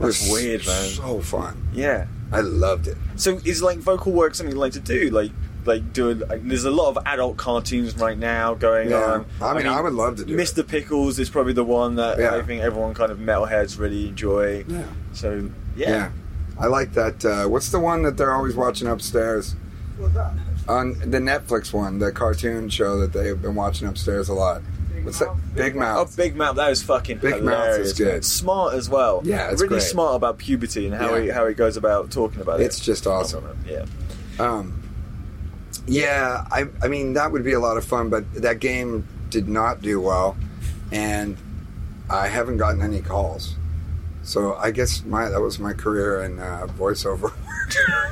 It was That's weird, man. So fun. Yeah. I loved it. So is like vocal work something you like to do? Like like doing like, there's a lot of adult cartoons right now going Yeah. on. I mean, I would love to do it. Mr. Pickles is probably the one that Yeah. I think everyone kind of metalheads really enjoy. Yeah. So yeah. Yeah. I like that. Uh, what's the one that they're always watching upstairs? On the Netflix one, the cartoon show that they've been watching upstairs a lot. What's that? Big Oh, Mouth. Oh, Big Mouth, that was fucking Big Mouth hilarious. is good. Smart as well. Yeah, it's really great. smart about puberty and how Yeah. he how he goes about talking about It's it. It's just awesome. Yeah. Um, yeah, I, I mean that would be a lot of fun, but that game did not do well, and I haven't gotten any calls. So I guess my that was my career in uh, voiceover.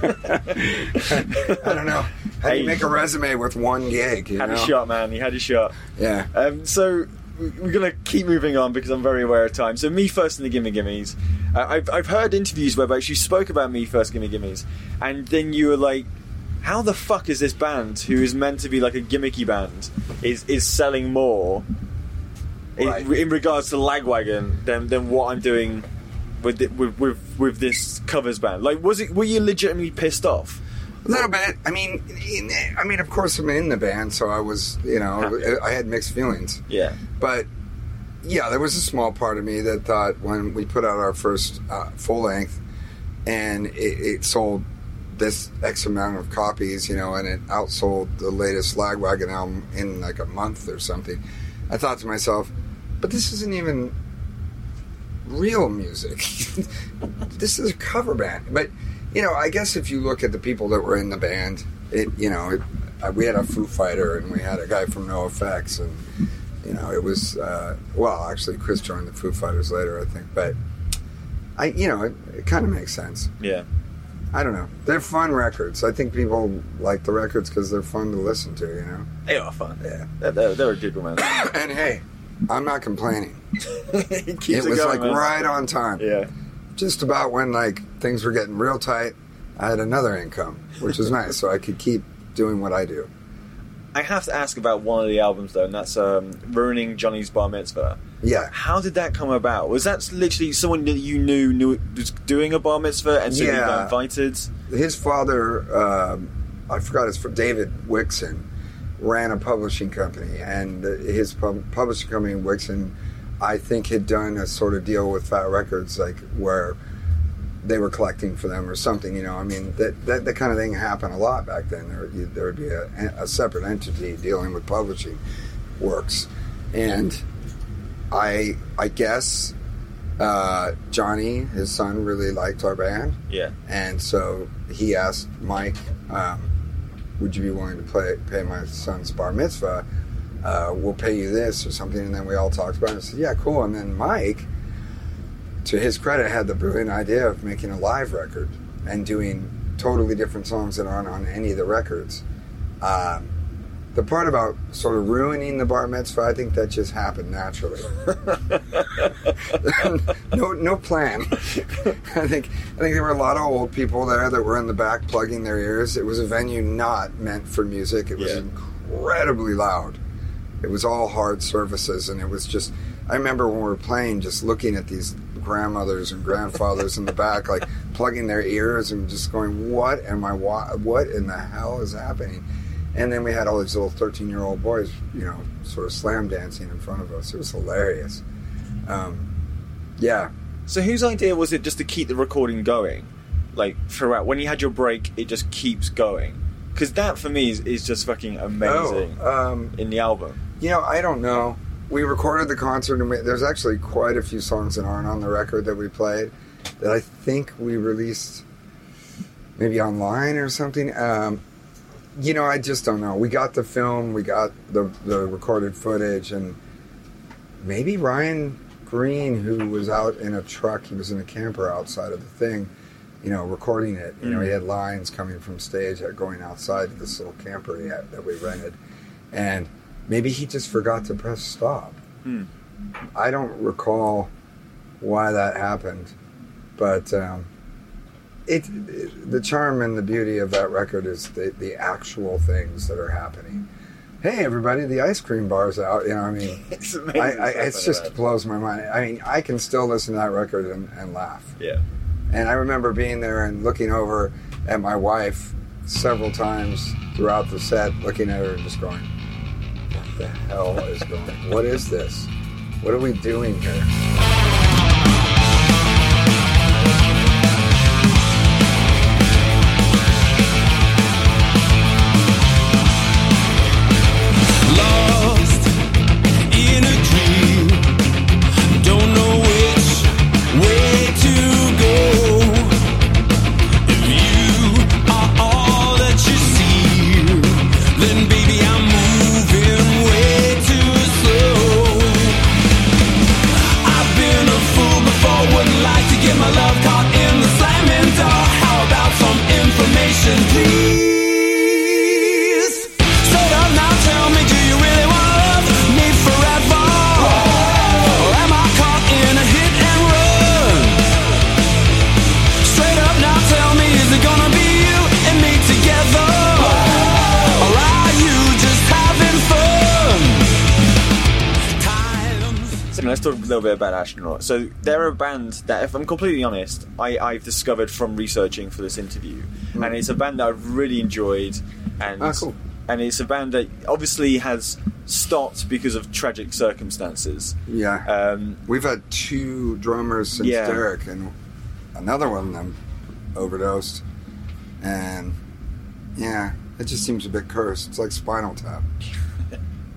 I don't know. How do you make a resume with one gig? You Had know? a shot, man. He had a shot. Yeah. Um, so we- we're gonna keep moving on because I'm very aware of time. So Me First and the Gimme Gimmes. Uh, I've I've heard interviews where you spoke about Me First Gimme Gimmes, and then you were like, "How the fuck is this band who is meant to be like a gimmicky band is is selling more in, in regards to Lagwagon than than what I'm doing with the, with with with this covers band? Like, was it were you legitimately pissed off? A little bit. I mean, in, I mean, of course, I'm in the band, so I was, you know, Happy. I had mixed feelings. Yeah, But yeah, there was a small part of me that thought when we put out our first uh, full length and it, it sold this X amount of copies, you know, and it outsold the latest Lagwagon album in like a month or something. I thought to myself, but this isn't even real music. this is a cover band. But you know, I guess if you look at the people that were in the band, it you know, it, uh, we had a Foo Fighter and we had a guy from NOFX and you know, it was uh, well, actually, Chris joined the Foo Fighters later, I think, but I, you know, it, it kind of makes sense. yeah. I don't know. They're fun records. I think people like the records because they're fun to listen to. You know. They are fun. Yeah. They're, they're, they're a giggle, man. and hey, I'm not complaining. it it was going, like man. right on time. Yeah. Just about when like things were getting real tight, I had another income, which was nice, so I could keep doing what I do. I have to ask about one of the albums though, and that's um, "Ruining Johnny's Bar Mitzvah." Yeah. How did that come about? Was that literally someone that you knew knew was doing a bar mitzvah, and so you got invited? his father, um, I forgot his from David Wixon, ran a publishing company, and his pub- publishing company, Wixon, I think had done a sort of deal with Fat Records, like where they were collecting for them or something. You know, I mean that that, that kind of thing happened a lot back then. There you, there would be a, a separate entity dealing with publishing works, and I I guess. Uh, Johnny, his son, really liked our band, Yeah. and so he asked Mike, um, "Would you be willing to play, pay my son's bar mitzvah? Uh, we'll pay you this or something." And then we all talked about it. and said, "Yeah, cool." And then Mike, to his credit, had the brilliant idea of making a live record and doing totally different songs that aren't on any of the records. Um, the part about sort of ruining the bar mitzvah, I think that just happened naturally. no, no plan. I think I think there were a lot of old people there that were in the back plugging their ears. It was a venue not meant for music. It was Yeah. incredibly loud. It was all hard surfaces, and it was just. I remember when we were playing, just looking at these grandmothers and grandfathers in the back, like plugging their ears and just going, "What am I? wa- What in the hell is happening?" And then we had all these little thirteen-year-old boys, you know, sort of slam dancing in front of us. It was hilarious. Um, yeah, So whose idea was it just to keep the recording going, like throughout? When you had your break, it just keeps going. Because that for me is, is just fucking amazing Oh, um, in the album. You know, I don't know. We recorded the concert, and we, there's actually quite a few songs that aren't on the record that we played that I think we released maybe online or something. Um, you know, I just don't know. We got the film, we got the the recorded footage, and maybe Ryan Greene, who was out in a truck, he was in a camper outside of the thing, you know, recording it. You know, he had lines coming from stage that going outside to this little camper he had, that we rented, and maybe he just forgot to press stop. Hmm. I don't recall why that happened, but um, it, it the charm and the beauty of that record is the the actual things that are happening. Hey, everybody! The ice cream bar's out. You know, I mean, It's amazing. I, I, it's just that. blows my mind. I mean, I can still listen to that record and, and laugh. yeah. And I remember being there and looking over at my wife several times throughout the set, looking at her and just going, "What the hell is going? What is this? What are we doing here?" Astronaut. So they're a band that, if I'm completely honest, I, I've discovered from researching for this interview, and it's a band that I've really enjoyed, and Ah, cool. and it's a band that obviously has stopped because of tragic circumstances. Yeah, Um, we've had two drummers since Yeah. Derrick, and another one of them overdosed, and yeah, it just seems a bit cursed. It's like Spinal Tap.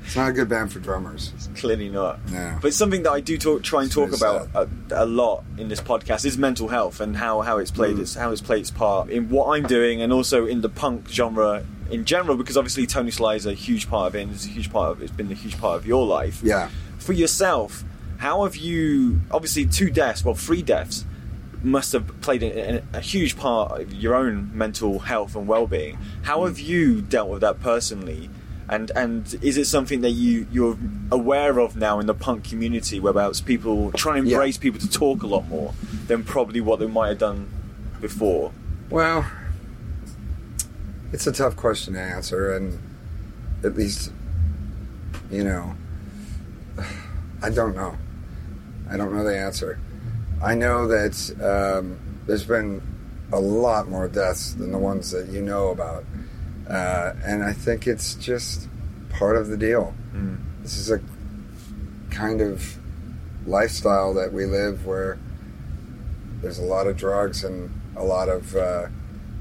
It's not a good band for drummers. clearly not. No. But something that I do talk, try and talk about a, a lot in this podcast is mental health and how, how it's played Mm. its how it's played its part in what I'm doing and also in the punk genre in general because obviously Tony Sly is a huge part of it and it's a huge part of it's been a huge part of your life. Yeah. For yourself, how have you obviously two deaths, well three deaths must have played a, a, a huge part of your own mental health and well-being. How have you dealt with that personally? And and is it something that you you're aware of now in the punk community, whereabouts people try and Yeah. embrace people to talk a lot more than probably what they might have done before? Well, it's a tough question to answer, and at least, you know, I don't know. I don't know the answer. I know that um, there's been a lot more deaths than the ones that you know about. Uh, and I think it's just part of the deal. Mm. This is a kind of lifestyle that we live where there's a lot of drugs and a lot of uh,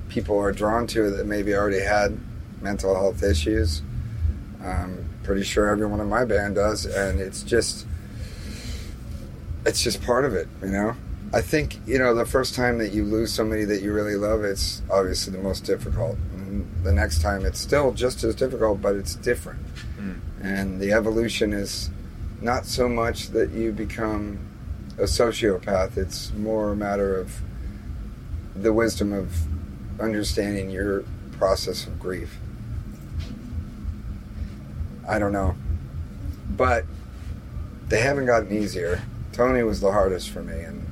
people are drawn to it that maybe already had mental health issues. I'm pretty sure everyone in my band does, and it's just it's just part of it, you know. I think you know the first time that you lose somebody that you really love, it's obviously the most difficult. And the next time, it's still just as difficult, but it's different. Mm. And the evolution is not so much that you become a sociopath; it's more a matter of the wisdom of understanding your process of grief. I don't know, but they haven't gotten easier. Tony was the hardest for me, and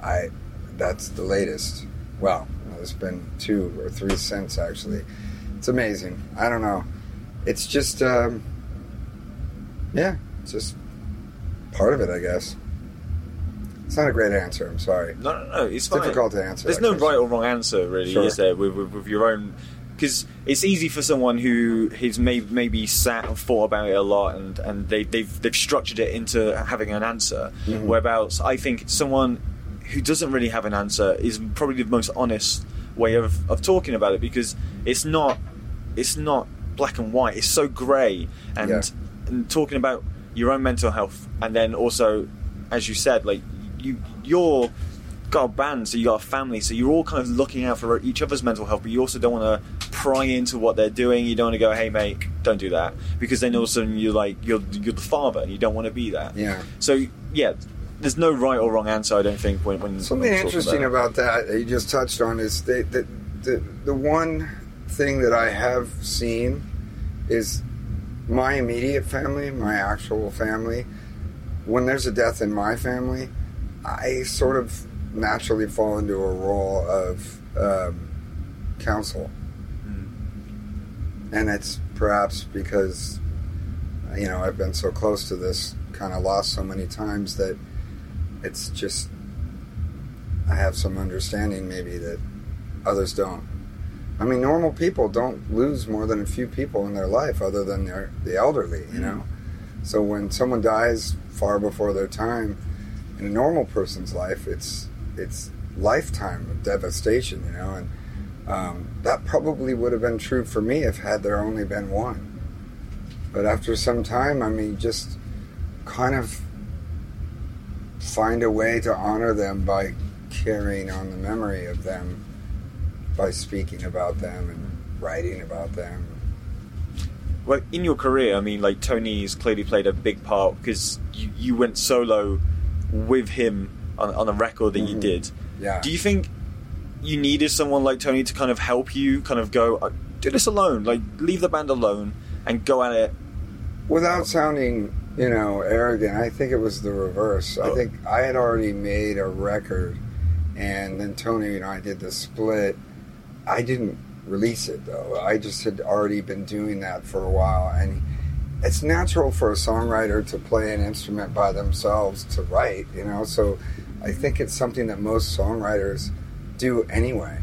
I that's the latest. Well, there's been two or three since actually. It's amazing. I don't know. It's just, um, yeah, it's just part of it, I guess. It's not a great answer. I'm sorry. No, no, no. It's, It's difficult to answer. There's no question. right or wrong answer, really, Sure. is there? With, with, with your own, because it's easy for someone who has maybe sat and thought about it a lot, and, and they, they've they've structured it into having an answer. Mhm. Whereabouts, I think someone who doesn't really have an answer is probably the most honest way of, of talking about it because it's not it's not black and white. It's so grey, and, Yeah. and talking about your own mental health, and then also, as you said, like you you're got a band, so you got a family, so you're all kind of looking out for each other's mental health, but you also don't want to pry into what they're doing. You don't want to go, "Hey, mate, don't do that," because then all of a sudden you're like you're you're the father, and you don't want to be that. Yeah. So yeah, there's no right or wrong answer. I don't think when when Something when interesting about, about that that you just touched on is the, the, the, the one thing that I have seen is my immediate family, my actual family. When there's a death in my family, I sort of naturally fall into a role of um, counsel. And it's perhaps because, you know, I've been so close to this kind of loss so many times that it's just I have some understanding maybe that others don't. I mean, normal people don't lose more than a few people in their life, other than their the elderly. You know, so when someone dies far before their time in a normal person's life, it's it's lifetime of devastation. You know, and um, that probably would have been true for me if had there only been one. But after some time, I mean, just kind of find a way to honor them by carrying on the memory of them by speaking about them and writing about them. well, in your career, I mean, like Tony's clearly played a big part because you, you went solo with him on, on a record that you Mhm. did. Yeah. Do you think you needed someone like Tony to kind of help you, kind of go, "Uh, do this alone, like leave the band alone and go at it? Without sounding, you know, arrogant, I think it was the reverse. I Oh. think I had already made a record, and then Tony and I did the split. I didn't release it though. I just had already been doing that for a while, and it's natural for a songwriter to play an instrument by themselves to write, you know. So I think it's something that most songwriters do anyway.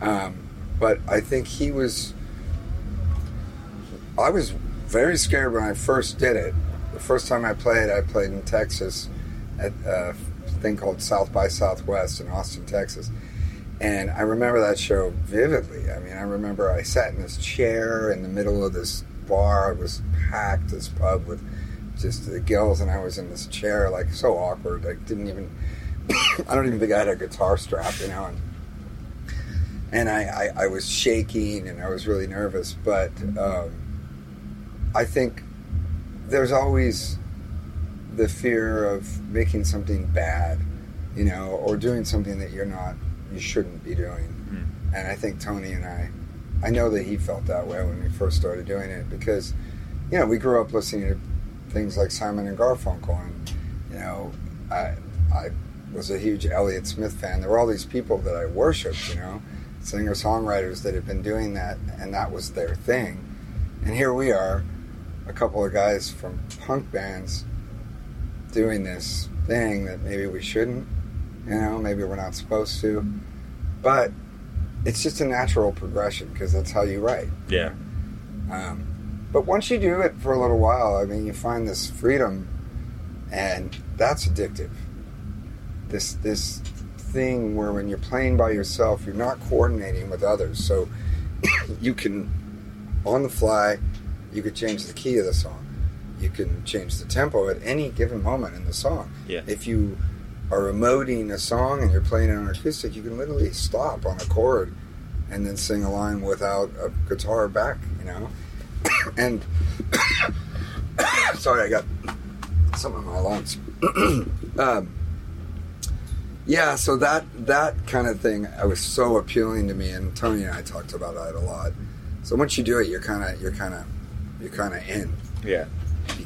Um, but I think he was. I was very scared when I first did it. The first time I played, I played in Texas at a thing called South by Southwest in Austin, Texas. And I remember that show vividly. I mean, I remember I sat in this chair in the middle of this bar. It was packed, this pub with just the gills, and I was in this chair, like so awkward. I didn't even, I don't even think I had a guitar strap, you know. And, and I, I, I was shaking and I was really nervous, but um, I think there's always the fear of making something bad, you know, or doing something that you're not, you shouldn't be doing. Hmm. And I think Tony and I, I know that he felt that way when we first started doing it because, you know, we grew up listening to things like Simon and Garfunkel, and you know, I I was a huge Elliott Smith fan. There were all these people that I worshipped, you know, singer songwriters that had been doing that, and that was their thing. And here we are, a couple of guys from punk bands doing this thing that maybe we shouldn't, you know, maybe we're not supposed to. But it's just a natural progression because that's how you write. Yeah. Um, but once you do it for a little while, I mean, you find this freedom, and that's addictive. This this thing where when you're playing by yourself, you're not coordinating with others, so you can, on the fly, you could change the key of the song. You can change the tempo at any given moment in the song. Yeah. If you are emoting a song and you're playing it on acoustic, you can literally stop on a chord and then sing a line without a guitar back, you know? and sorry, I got some of my lungs. um, yeah, so that that kind of thing I was so appealing to me, and Tony and I talked about that a lot. So once you do it, you're kind of you're kind of you're kind of in. Yeah.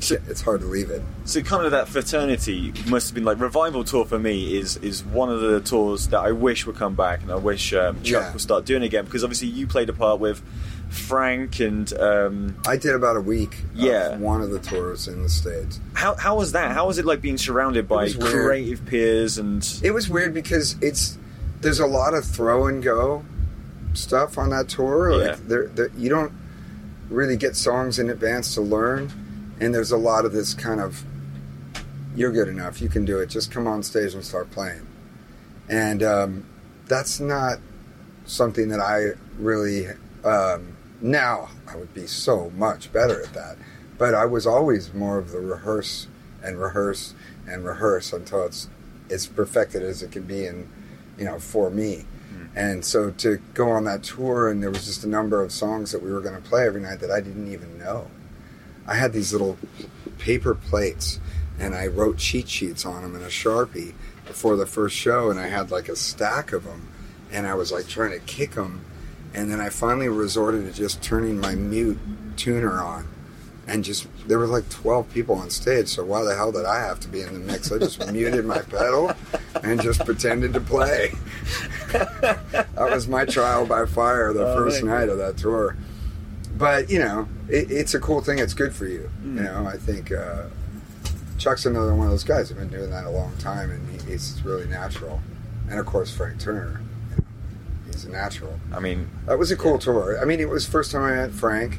Can't- It's hard to leave it. So kind of that fraternity must have been like revival tour for me is is one of the tours that I wish would come back and I wish um, Chuck Yeah. would start doing again because obviously you played a part with Frank and um, I did about a week. Yeah. Of one of the tours in the states. how how was that? How was it like being surrounded by creative peers and It was weird because it's there's a lot of throw and go stuff on that tour. Like Yeah. there, there, you don't really get songs in advance to learn, and there's a lot of this kind of you're good enough, you can do it. Just come on stage and start playing, and um, that's not something that I really um, now I would be so much better at that. But I was always more of the rehearse and rehearse and rehearse until it's as perfected as it can be in you know for me. And so to go on that tour and there was just a number of songs that we were going to play every night that I didn't even know. I had these little paper plates and I wrote cheat sheets on them in a Sharpie before the first show and I had like a stack of them and I was like trying to kick them and then I finally resorted to just turning my mute tuner on and just there were like 12 people on stage so why the hell did i have to be in the mix? I just muted my pedal and just pretended to play. That was my trial by fire the Oh, first man. night of that tour. But you know it, it's a cool thing. It's good for you Mm. you know. I think uh, chuck's another one of those guys. Who've been doing that a long time and he, he's really natural. And of course frank turner. You know, he's a natural. I mean that was a cool tour. I mean, it was the first time I met Frank,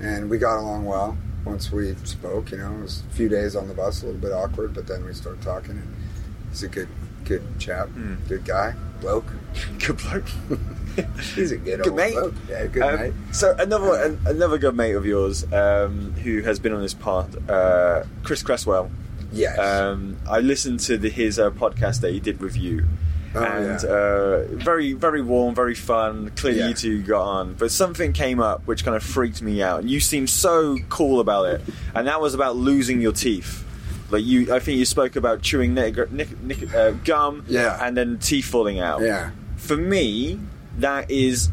and we got along well once we spoke. You know, it was a few days on the bus, a little bit awkward, but then we started talking, and he's a good, good chap, Hmm. good guy, bloke. good bloke. He's a good, Good old mate. bloke. Yeah, good Um, mate. So another an, another good mate of yours um, who has been on this part, uh, Chris Cresswell. Yes. Um, I listened to the, his uh, podcast that he did with you, Oh, and yeah. uh, very very warm, very fun. Clearly, Yeah. you two got on, but something came up which kind of freaked me out, and you seemed so cool about it, and that was about losing your teeth. Like you, I think you spoke about chewing nic- nic- nic- uh, gum, Yeah. and then teeth falling out yeah. for me, that is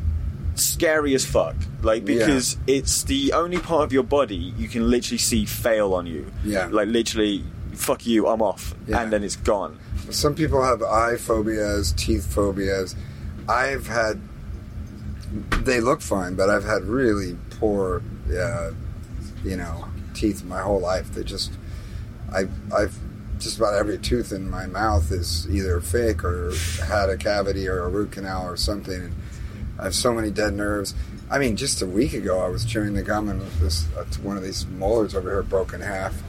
scary as fuck. Like Yeah. because it's the only part of your body you can literally see fail on you. Yeah. Like literally, fuck you, I'm off, Yeah. and then it's gone. Some people have eye phobias, teeth phobias. I've had. They look fine, but I've had really poor, uh, you know, teeth my whole life. They just, I, I've just about every tooth in my mouth is either fake or had a cavity or a root canal or something. And I have so many dead nerves. I mean, just a week ago, I was chewing the gum and this uh, one of these molars over here broke in half.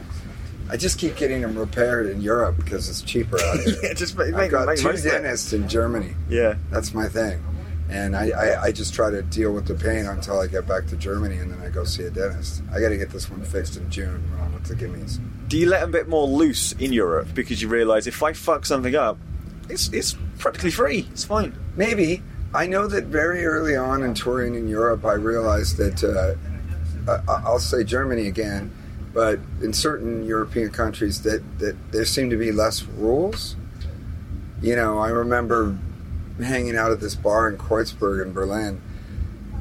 I just keep getting them repaired in Europe because it's cheaper out here. yeah, just make, I've got make two dentists in Germany. Yeah. That's my thing. And I, I, I just try to deal with the pain until I get back to Germany and then I go see a dentist. I got to get this one fixed in June when I'm with the Gimmes. Do you let a bit more loose in Europe because you realise if I fuck something up, it's it's practically free. It's fine. Maybe. I know that very early on in touring in Europe, I realized that, uh, I, I'll say Germany again, but in certain European countries, that, that there seem to be less rules. You know, I remember hanging out at this bar in Kreuzberg in Berlin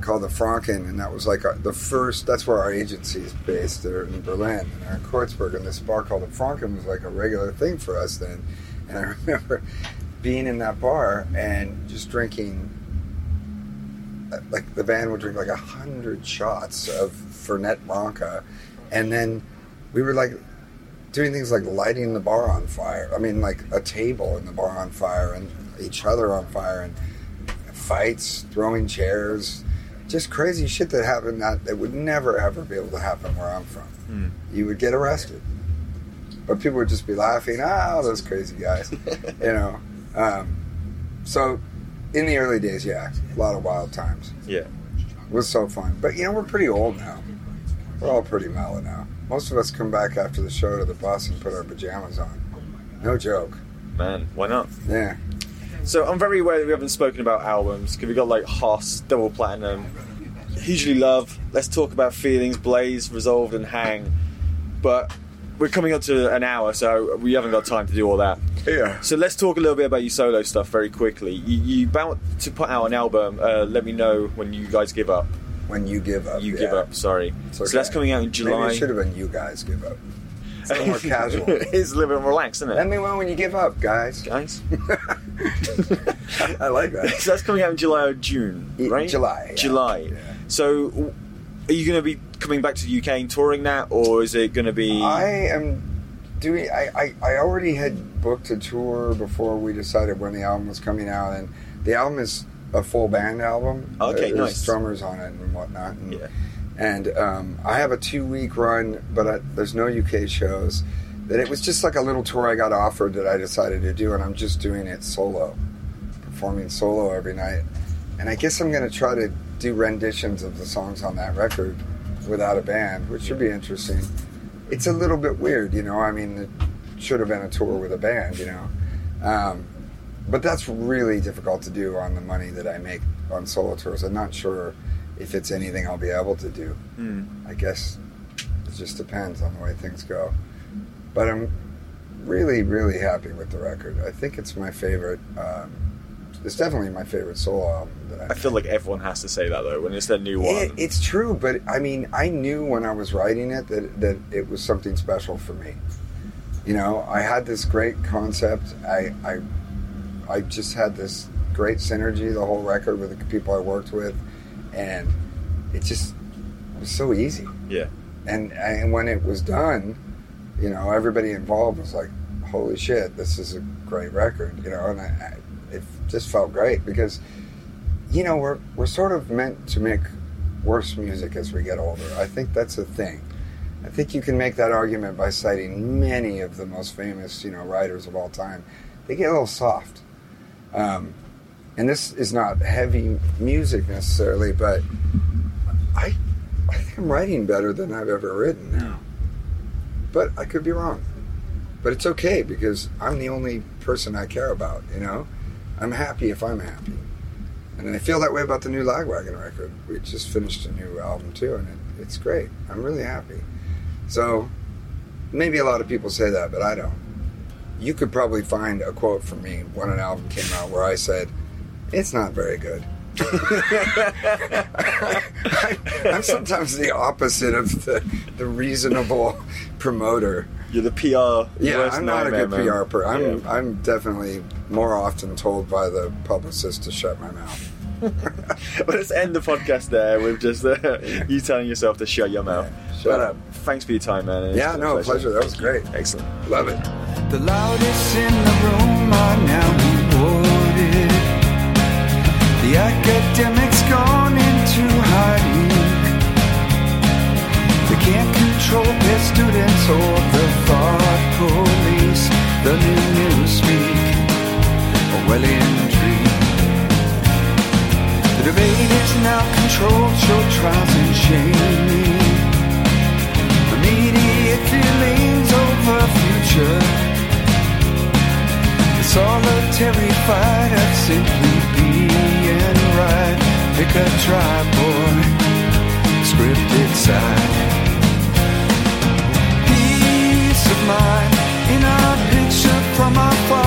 called the Franken, and that was like the first. That's where our agency is based. There in Berlin, and in Kreuzberg, and this bar called the Franken was like a regular thing for us then. And I remember being in that bar and just drinking. uh, Like the band would drink like a hundred shots of Fernet Branca, and then we were like doing things like lighting the bar on fire. I mean, like a table in the bar on fire, and each other on fire, and fights, throwing chairs, just crazy shit that happened that, that would never ever be able to happen where I'm from. Hmm. You would get arrested, but people would just be laughing. Ah, those crazy guys, you know. Um, so, in the early days, yeah, a lot of wild times. Yeah. It was so fun. But you know, we're pretty old now. We're all pretty mellow now. Most of us come back after the show to the bus and put our pajamas on. No joke. Man, why not? Yeah. So I'm very aware that we haven't spoken about albums because we got like Hoss, Double Plaidinum, Hugely Love. Let's talk about feelings, Blaze, Resolved, and Hang. But we're coming up to an hour, so we haven't got time to do all that. Yeah. So let's talk a little bit about your solo stuff very quickly. You, you about to put out an album. Uh, let me know when you guys give up. When you give up. You yeah. give up. Sorry. It's So that's coming out in Maybe July. it should have been you guys give up. It's a little more casual. it's a little bit relaxed, isn't it? Let me know when you give up, guys. Guys. I like that. so that's coming out in July or June, right? July, yeah. July. Yeah. So, are you going to be coming back to the UK and touring that, or is it going to be? I am doing. I, I, I already had booked a tour before we decided when the album was coming out, and the album is a full band album. Okay, There's nice. drummers on it and whatnot. And, Yeah. and um, I have a two week run, but I, there's no UK shows. That it was just like a little tour I got offered that I decided to do, and I'm just doing it solo, performing solo every night. And I guess I'm going to try to do renditions of the songs on that record without a band, which should be interesting. It's a little bit weird, you know. I mean, it should have been a tour with a band, you know. Um, but that's really difficult to do on the money that I make on solo tours. I'm not sure if it's anything I'll be able to do. Hmm. I guess it just depends on the way things go. But I'm really, really happy with the record. I think it's my favorite. Um, it's definitely my favorite solo album that I. I feel like everyone has to say that though when it's their new one. It, it's true, but I mean, I knew when I was writing it that that it was something special for me. You know, I had this great concept. I I, I just had this great synergy the whole record with the people I worked with, and it just was so easy. yeah. And and when it was done, you know, everybody involved was like, "Holy shit, this is a great record!" You know, and I, I, it just felt great because, you know, we're we're sort of meant to make worse music as we get older. I think that's a thing. I think you can make that argument by citing many of the most famous, you know, writers of all time. They get a little soft. Um, and this is not heavy music necessarily, but I, I think I'm writing better than I've ever written now. But I could be wrong. But it's okay because I'm the only person I care about, you know? I'm happy if I'm happy. And I feel that way about the new Lagwagon record. We just finished a new album too, and it, it's great. I'm really happy. So maybe a lot of people say that, but I don't. You could probably find a quote from me when an album came out where I said, It's not very good. I, am sometimes the opposite of the, the reasonable promoter. You're the PR. Yeah, I'm not a good man. PR person. I'm, Yeah. I'm definitely more often told by the publicist to shut my mouth. well, let's end the podcast there with just uh, you telling yourself to shut your mouth. Yeah, shut But, up. Thanks for your time, man. It's Yeah, no, pleasure. That was great. Excellent. Love it. The loudest in the room are now rewarded. The academics gone into hiding. They can't control their students or the thought police. The new news speak Orwellian dream. The debate is now controlled, show trials and shaming. Solitary fight of simply being right. Pick a tribe or scripted side. Peace of mind in our picture from afar,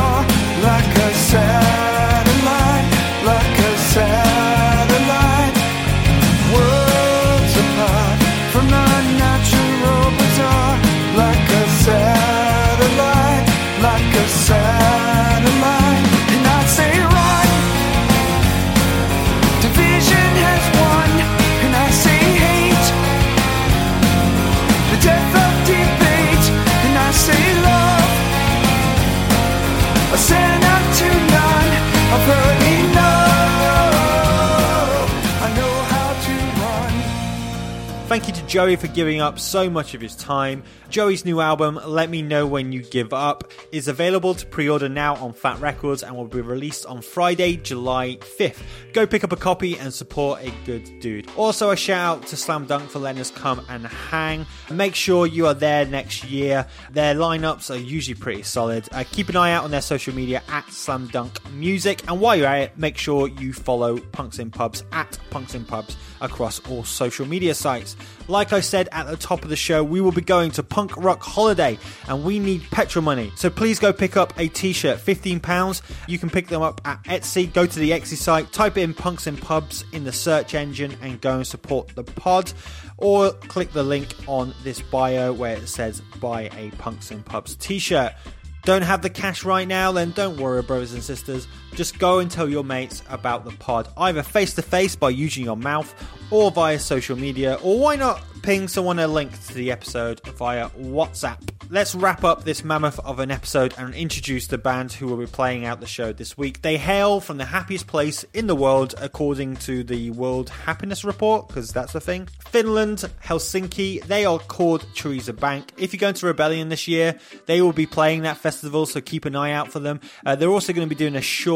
Thank you to Joey for giving up so much of his time. Joey's new album, Let Me Know When You Give Up, is available to pre order now on Fat Wreck Chords and will be released on Friday, July 5th. Go pick up a copy and support a good dude. Also, a shout out to Slam Dunk for letting us come and hang. Make sure you are there next year. Their lineups are usually pretty solid. Uh, keep an eye out on their social media at Slam Dunk Music. And while you're at it, make sure you follow Punks in Pubs at Punks in Pubs across all social media sites. Like I said at the top of the show, we will be going to Punk Rock Holiday and we need petrol money. So please go pick up a t shirt, £15. You can pick them up at Etsy. Go to the Etsy site, type in Punks in Pubs in the search engine and go and support the pod. Or click the link on this bio where it says buy a Punks in Pubs t shirt. Don't have the cash right now? Then don't worry, brothers and sisters. Just go and tell your mates about the pod, either face to face by using your mouth or via social media, or why not ping someone a link to the episode via WhatsApp. Let's wrap up this mammoth of an episode and introduce the band who will be playing out the show this week. They hail from the happiest place in the world, according to the World Happiness Report, because that's the thing. Finland, Helsinki, they are called Teresa Bank. If you're going to Rebellion this year, they will be playing that festival, so keep an eye out for them. Uh, they're also going to be doing a short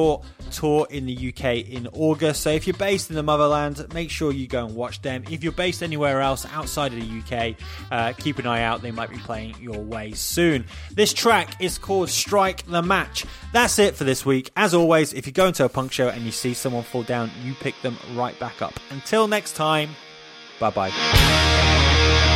tour in the UK in August, so if you're based in the motherland, make sure you go and watch them. If you're based anywhere else outside of the UK, uh, keep an eye out, they might be playing your way soon. This track is called Strike the Match. That's it for this week. As always, if you go into a punk show and you see someone fall down, you pick them right back up. Until next time, bye bye.